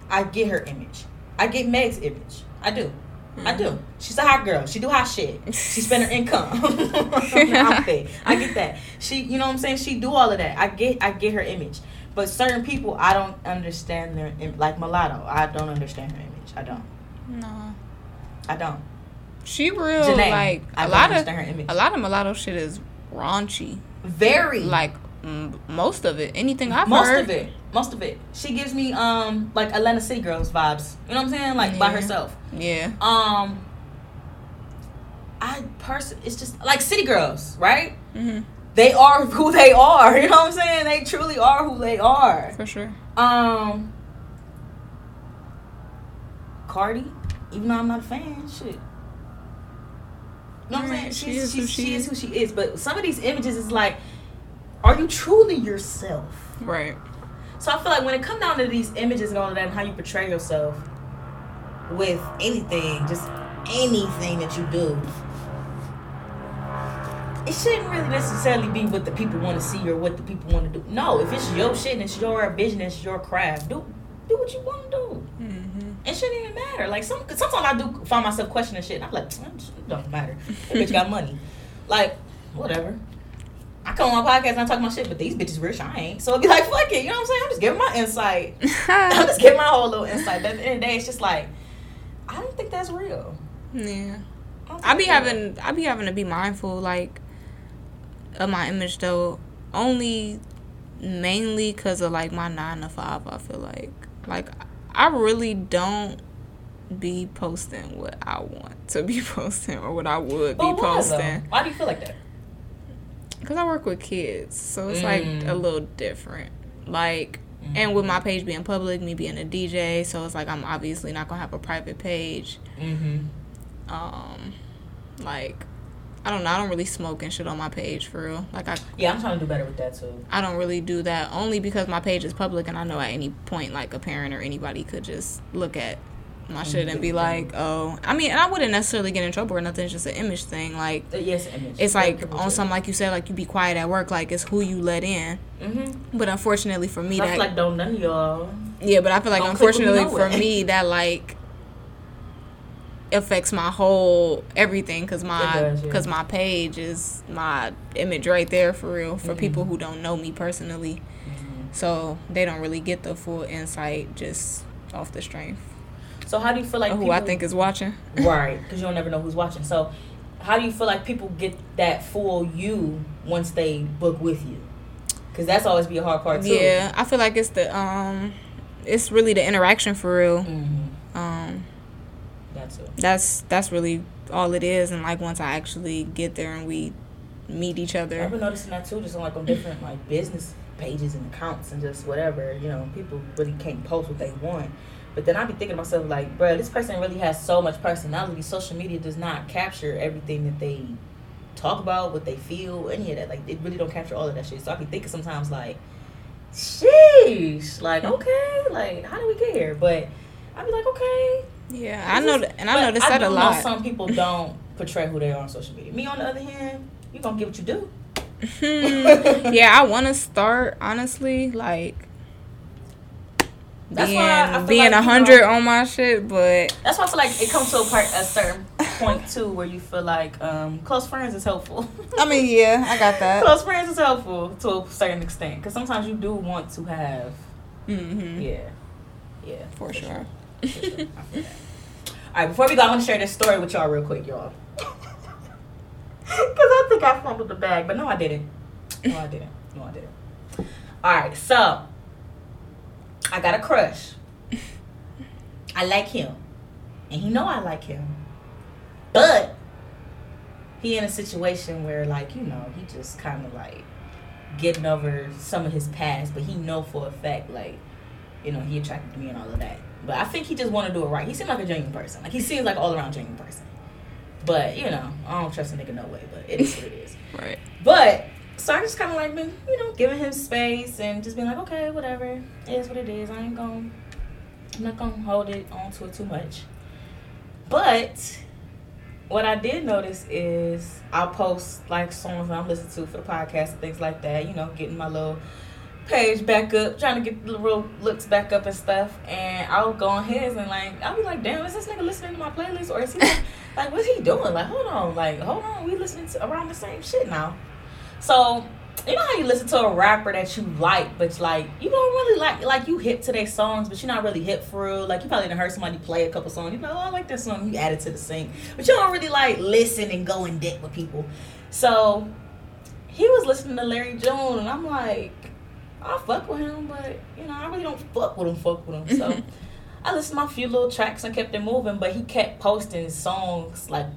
I get her image. I get Meg's image. I do. Mm-hmm. I do. She's a hot girl. She do hot shit. She spend her income I get that. She, you know what I'm saying. She do all of that. I get. I get her image. But certain people, I don't understand their like mulatto. I don't understand her image. I don't. No. I don't. She real Jhené, like a lot of a lot of mulatto shit is raunchy. Very like most of it. Anything I've most heard. of it. Most of it. She gives me um like Atlanta City Girls vibes. You know what I'm saying? Like yeah. by herself. Yeah. Um. I person. It's just like City Girls, right? Mm-hmm they are who they are. You know what I'm saying? They truly are who they are. For sure. Um, Cardi, even though I'm not a fan, shit. You know what I'm saying? She's, she, is she's, she is who she is. But some of these images is like, are you truly yourself? Right. So I feel like when it comes down to these images and all of that, and how you portray yourself with anything, just anything that you do, it shouldn't really necessarily be what the people want to see or what the people want to do. No, if it's your shit and it's your vision, it's your craft, do do what you want to do. Mm-hmm. It shouldn't even matter. Like some sometimes I do find myself questioning shit. And I'm like, it don't matter. That bitch got money. Like whatever. I come on my podcast and I talk my shit, but these bitches rich. I ain't. So it'd be like, fuck it. You know what I'm saying? I'm just giving my insight. I'm just giving my whole little insight. But at the end of the day, it's just like, I don't think that's real. Yeah. I be having I be having to be mindful like of my image though only mainly because of like my nine to five i feel like like i really don't be posting what i want to be posting or what i would be why, posting though? why do you feel like that because i work with kids so it's mm. like a mm. little different like mm-hmm. and with my page being public me being a dj so it's like i'm obviously not gonna have a private page mm-hmm. um like I don't know. I don't really smoke and shit on my page for real. Like I yeah, I'm trying to do better with that too. I don't really do that only because my page is public and I know at any point like a parent or anybody could just look at my shit and be like, oh, I mean, and I wouldn't necessarily get in trouble or nothing. It's just an image thing. Like, uh, yes, image. It's like on some, like you said, like you be quiet at work. Like it's who you let in. Mm-hmm. But unfortunately for me, I that like don't none of y'all. Yeah, but I feel like unfortunately for me that like affects my whole everything because my because yeah. my page is my image right there for real for mm-hmm. people who don't know me personally mm-hmm. so they don't really get the full insight just off the strength so how do you feel like who people, i think is watching right because you don't never know who's watching so how do you feel like people get that full you once they book with you because that's always be a hard part too yeah i feel like it's the um it's really the interaction for real mm-hmm. um that's that's really all it is. And like once I actually get there and we meet each other, I've been noticing that too. Just on like on different like business pages and accounts and just whatever. You know, people really can't post what they want. But then I be thinking to myself like, bro, this person really has so much personality. Social media does not capture everything that they talk about, what they feel, any of that. Like it really don't capture all of that shit. So I be thinking sometimes like, sheesh, like okay, like how do we get here? But I be like, okay, yeah, I know, that, and I noticed that a lot. some people don't portray who they are on social media. Me, on the other hand, you gonna get what you do. yeah, I want to start honestly, like that's being being a like, hundred know, on my shit, but that's why I feel like it comes to a part a certain point too where you feel like um, close friends is helpful. I mean, yeah, I got that. Close friends is helpful to a certain extent because sometimes you do want to have. Mm-hmm. Yeah, yeah, for, for sure. sure. For sure. All right, before we go, I want to share this story with y'all real quick, y'all. Because I think I fumbled the bag, but no, I didn't. No, I didn't. No, I didn't. All right, so I got a crush. I like him, and he know I like him, but he in a situation where, like, you know, he just kind of like getting over some of his past, but he know for a fact, like, you know, he attracted to me and all of that. But I think he just want to do it right. He seems like a genuine person. Like he seems like all around genuine person. But you know, I don't trust a nigga no way. But it is what it is. right. But so I just kind of like been, you know, giving him space and just being like, okay, whatever, it is what it is. I ain't gonna, I'm not gonna hold it on to it too much. But what I did notice is I'll post like songs that I'm listening to for the podcast and things like that. You know, getting my little page back up, trying to get the real looks back up and stuff. And I'll go on his and like I'll be like, damn, is this nigga listening to my playlist or is he like, like what's he doing? Like, hold on, like hold on, we listening to around the same shit now. So you know how you listen to a rapper that you like, but like you don't really like like you hip to their songs, but you're not really hip for real. Like you probably didn't heard somebody play a couple songs. You know, oh, I like that song. You add it to the sync, but you don't really like listen and go in debt with people. So he was listening to Larry June, and I'm like, I fuck with him, but you know, I really don't fuck with him, fuck with him. So I listened to my few little tracks and kept it moving, but he kept posting songs like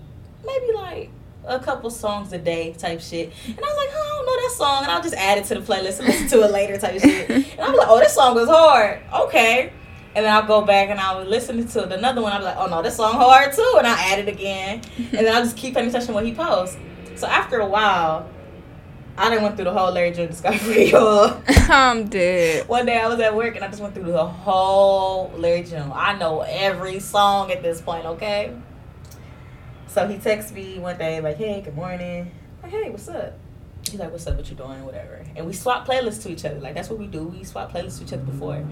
maybe like a couple songs a day type shit. And I was like, oh, I don't know that song. And I'll just add it to the playlist and listen to it later type shit. And I'm like, oh, this song was hard. Okay. And then I'll go back and I'll listen to another one. I'm like, oh no, this song hard too. And I add it again. And then I'll just keep paying attention to what he posts. So after a while, I didn't went through the whole Larry June discovery, y'all. I'm dead. One day I was at work and I just went through the whole Larry June. I know every song at this point, okay? So he texts me one day like, "Hey, good morning." Like, "Hey, what's up?" He's like, "What's up? What you doing? Whatever." And we swap playlists to each other. Like that's what we do. We swap playlists to each other before.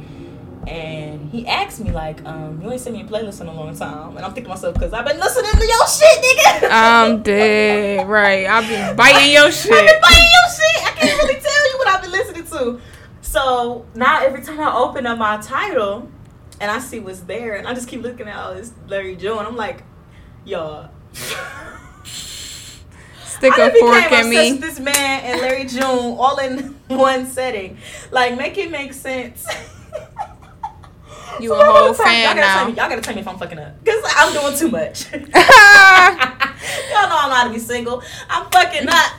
And he asked me like, um, "You ain't sent me a playlist in a long time." And I'm thinking to myself, "Cause I've been listening to your shit, nigga." I'm dead. Right. I've been biting your shit. I've been biting your shit. I can't really tell you what I've been listening to. So now every time I open up my Tidal and I see what's there, and I just keep looking at all this Larry June, I'm like, y'all. Stick I a fork in me. this man and Larry June all in one setting. Like, make it make sense. You So a whole fan y'all gotta now. Tell me, y'all gotta tell me if I'm fucking up. Because I'm doing too much. y'all know I'm not to be single. I'm fucking up.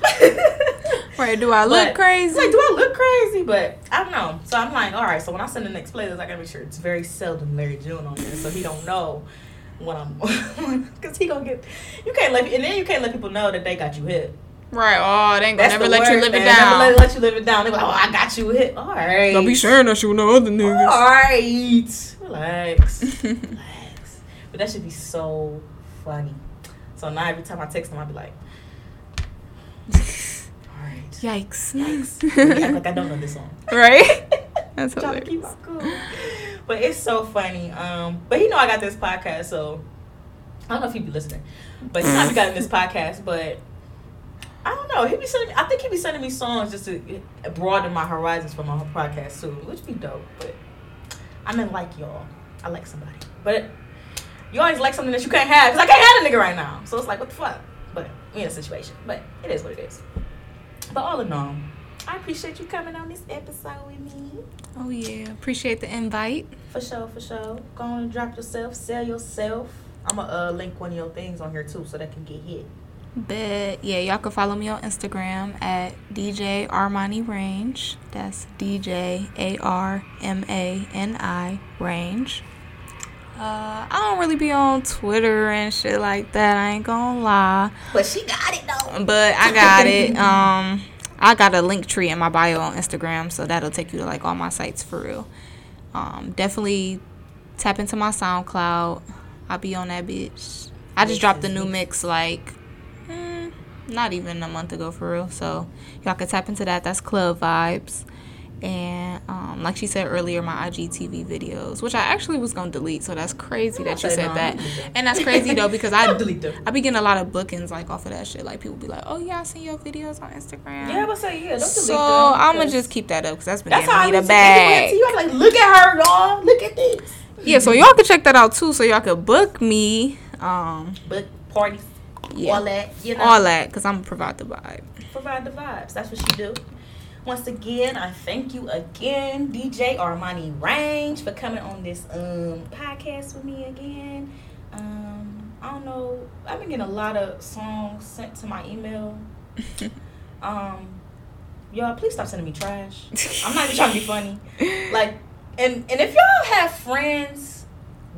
Right, do I look But, crazy? Like, do I look crazy? But I don't know. So I'm like, all right. So when I send the next playlist, I gotta make sure it's very seldom Larry June on there, so he don't know what I'm. Because he gonna get. You can't let. And then you can't let people know that they got you hit. right. Oh, they ain't gonna That's never the let you word, live it man. Never let, let you live it down. They be like, oh, I got you hit. All right. Don't be sharing that shit with no other niggas. All right. Relax. Relax. But that should be so funny. So now every time I text him, I'll be like, all right. Yikes. Yikes. Act like I don't know this song. right? That's Trying to keep hilarious. cool. But it's so funny. Um, but he know I got this podcast, so I don't know if he'd be listening. But he not be got this podcast, but I don't know. He be sending me I think he be sending me songs just to broaden my horizons for my podcast too, which be dope. But I mean like y'all. I like somebody. But you always like something that you can't have. Because I can't have a nigga right now. So it's like, what the fuck? But we in a situation. But it is what it is. But all in all, I appreciate you coming on this episode with me. Oh yeah, appreciate the invite. For sure, for sure. Go on and drop yourself, sell yourself. I'm gonna uh, link one of your things on here too so that can get hit. But yeah, y'all can follow me on Instagram at DJ Armani Range. That's DJ A R M A N I Range. Uh, I don't really be on Twitter and shit like that. I ain't gonna lie, But she got it though. but I got it. Um, I got a Linktree in my bio on Instagram, so that'll take you to like all my sites for real. Um, definitely tap into my SoundCloud. I'll be on that bitch. I just dropped the new mix like mm, not even a month ago for real. So y'all can tap into that. That's Club Vibes. And um, like she said earlier, my IGTV videos, which I actually was gonna delete. So that's crazy that you said no, that. And that's crazy though because I delete them. I be getting a lot of bookings like off of that shit. Like people be like, "Oh yeah, I seen your videos on Instagram." Yeah, I was say yeah. Don't delete so them, I'm gonna just keep that up because that's been That's how getting me the bag. you. I'm like, look at her, y'all. Look at this. Yeah, so y'all can check that out too. So y'all can book me. Um, But parties, yeah, all that, you know, all that because I'm gonna provide the vibe. provide the vibes. That's what she do. Once again, I thank you again, DJ Armani Range, for coming on this um podcast with me again. Um, I don't know. I've been getting a lot of songs sent to my email. Um, y'all, please stop sending me trash. I'm not even trying to be funny. Like, and and if y'all have friends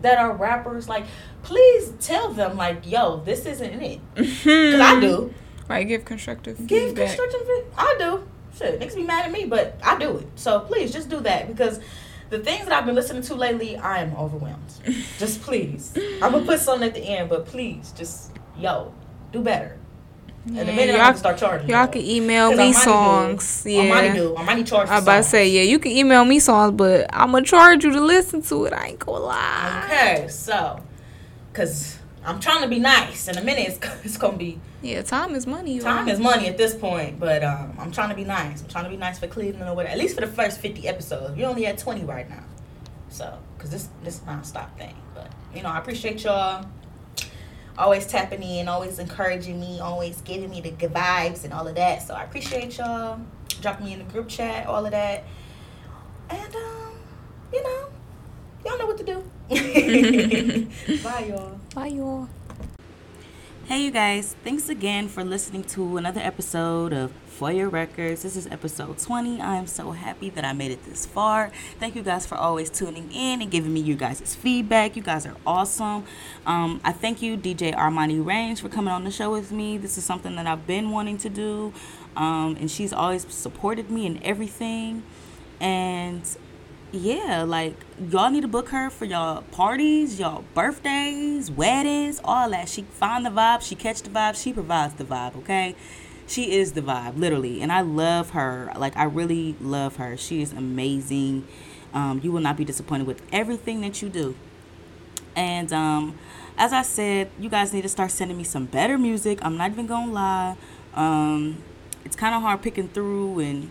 that are rappers, like, please tell them, like, yo, this isn't it. Cause I do. Right, give constructive Give feedback. constructive feedback. I do. Shit, niggas be mad at me, but I do it. So please just do that because the things that I've been listening to lately, I am overwhelmed. just please. I'm gonna put something at the end, but please, just yo, do better. Yeah, and the minute I y'all, start charging, y'all can email me Armani do. songs. Armani Yeah. do. Armani charge. I about to say, yeah, you can email me songs, but I'm gonna charge you to listen to it. I ain't gonna lie. Okay, so, cause I'm trying to be nice. In a minute, it's, it's gonna be Yeah, time is money. Time is money at this point, but um, I'm trying to be nice. I'm trying to be nice for Cleveland or whatever. At least for the first 50 episodes. We're only at 20 right now. So, because this this non-stop thing. But, you know, I appreciate y'all always tapping in, always encouraging me, always giving me the good vibes and all of that. So, I appreciate y'all. Dropping me in the group chat, all of that. And, um, you know, y'all know what to do. Bye, y'all. Bye, y'all. Hey, you guys. Thanks again for listening to another episode of For Your Records. This is episode 20. I am so happy that I made it this far. Thank you guys for always tuning in and giving me you guys' feedback. You guys are awesome. Um, I thank you, DJ Armani Range, for coming on the show with me. This is something that I've been wanting to do, um, and she's always supported me in everything. And yeah, like y'all need to book her for y'all parties, y'all birthdays, weddings, all that. She find the vibe, she catch the vibe, she provides the vibe, okay? She is the vibe, literally. And I love her. Like I really love her. She is amazing. Um, you will not be disappointed with everything that you do. And um, as I said, you guys need to start sending me some better music. I'm not even gonna lie. Um, it's kind of hard picking through and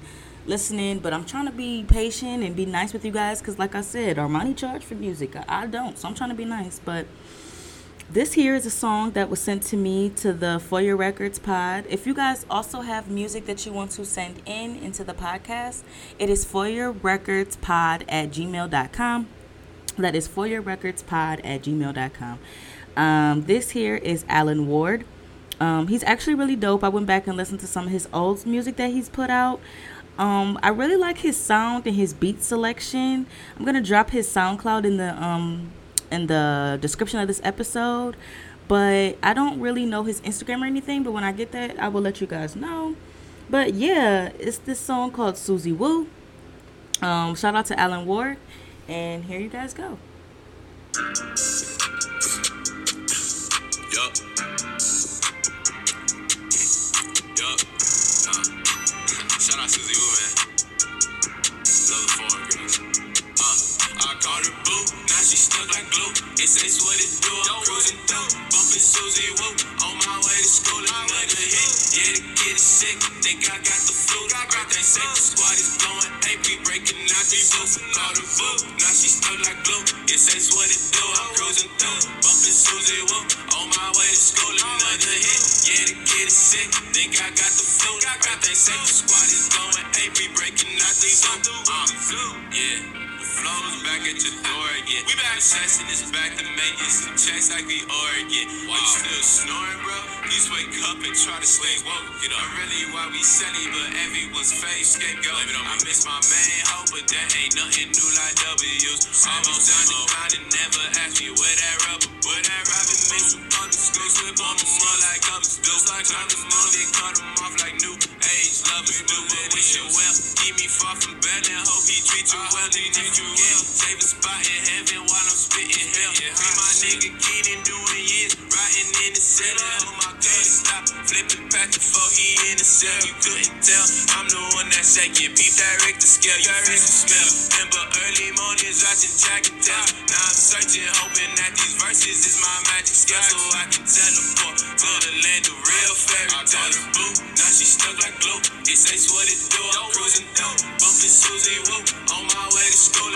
listening, but I'm trying to be patient and be nice with you guys because, like I said, Armani charge for music. I, I don't, so I'm trying to be nice. But this here is a song that was sent to me to the For Your Records pod. If you guys also have music that you want to send in into the podcast, it is for your records pod at gmail.com. That is for your records pod at gmail.com. Um, this here is Alan Ward. Um, he's actually really dope. I went back and listened to some of his old music that he's put out. Um, I really like his sound and his beat selection. I'm gonna drop his SoundCloud in the um in the description of this episode, but I don't really know his Instagram or anything. But when I get that, I will let you guys know. But yeah, it's this song called Susie Woo. Um, shout out to Alan Ward, and here you guys go then I see the man. Love the four girls. Uh, I called her boo she stuck like glue. It says what it do. I'm cruising through. Bumping Susie Woo. On my way to school. Another hit. Yeah, the kid is sick. Think I got the flu. Everything sick. The squad is blowing. we breaking out the roof. Call the book. Now she stuck like glue. It says what it do. I'm cruising through. Bumping Susie Woo. On my way to school. Another hit. Yeah, the kid is sick. Think I got the flu. Everything sick. The squad is blowing. we breaking out the roof. Uh, yeah flows back at your door again. We back session this back to making some checks like the Oregon. Wow. You still snoring, bro? Please wake up and try to stay woke. Get up. really why we silly, but everyone's face scapegoat. I miss my main hope, but that ain't nothing new like W's. Almost down the ground and never ask me where that rubber, where that rubber made Some thunder sticks with bumble more like others. Feels like I'm the moon, they cut them off like new age lovers. Do But wish you well. Keep me far from bed and hope he treats you well. He treats you yeah. Favorite spot in heaven while I'm spitting hell. Yeah. My nigga Keenan doing years, riding in the cell. Oh my God, stop flipping back before he in the cell. You couldn't tell, I'm the one that's shaking. Beef direct to scale, you already smell. Remember early mornings watching Jack and Tell. Now I'm searching, hoping that these verses is my magic skill. So I can teleport to the land of real fairy tales. Blue, now she stuck like glue. This ain't what it do, I'm cruising through. Bumping Susie Woo, on my way to school.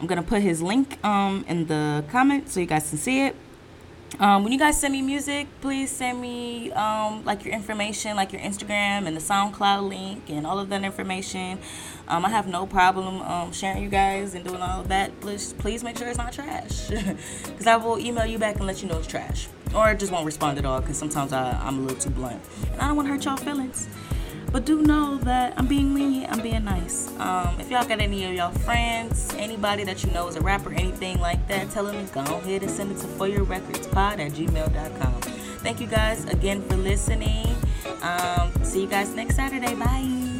I'm gonna put his link um in the comments so you guys can see it. Um, when you guys send me music, please send me um, like your information, like your Instagram and the SoundCloud link and all of that information. Um, I have no problem um, sharing you guys and doing all of that. Please, please make sure it's not trash, because I will email you back and let you know it's trash, or just won't respond at all. Because sometimes I, I'm a little too blunt, and I don't want to hurt y'all feelings. But do know that I'm being lenient, I'm being nice. Um, if y'all got any of y'all friends, anybody that you know is a rapper, anything like that, tell them go ahead and send it to foryourrecordspod at gmail.com. Thank you guys again for listening. Um, see you guys next Saturday. Bye.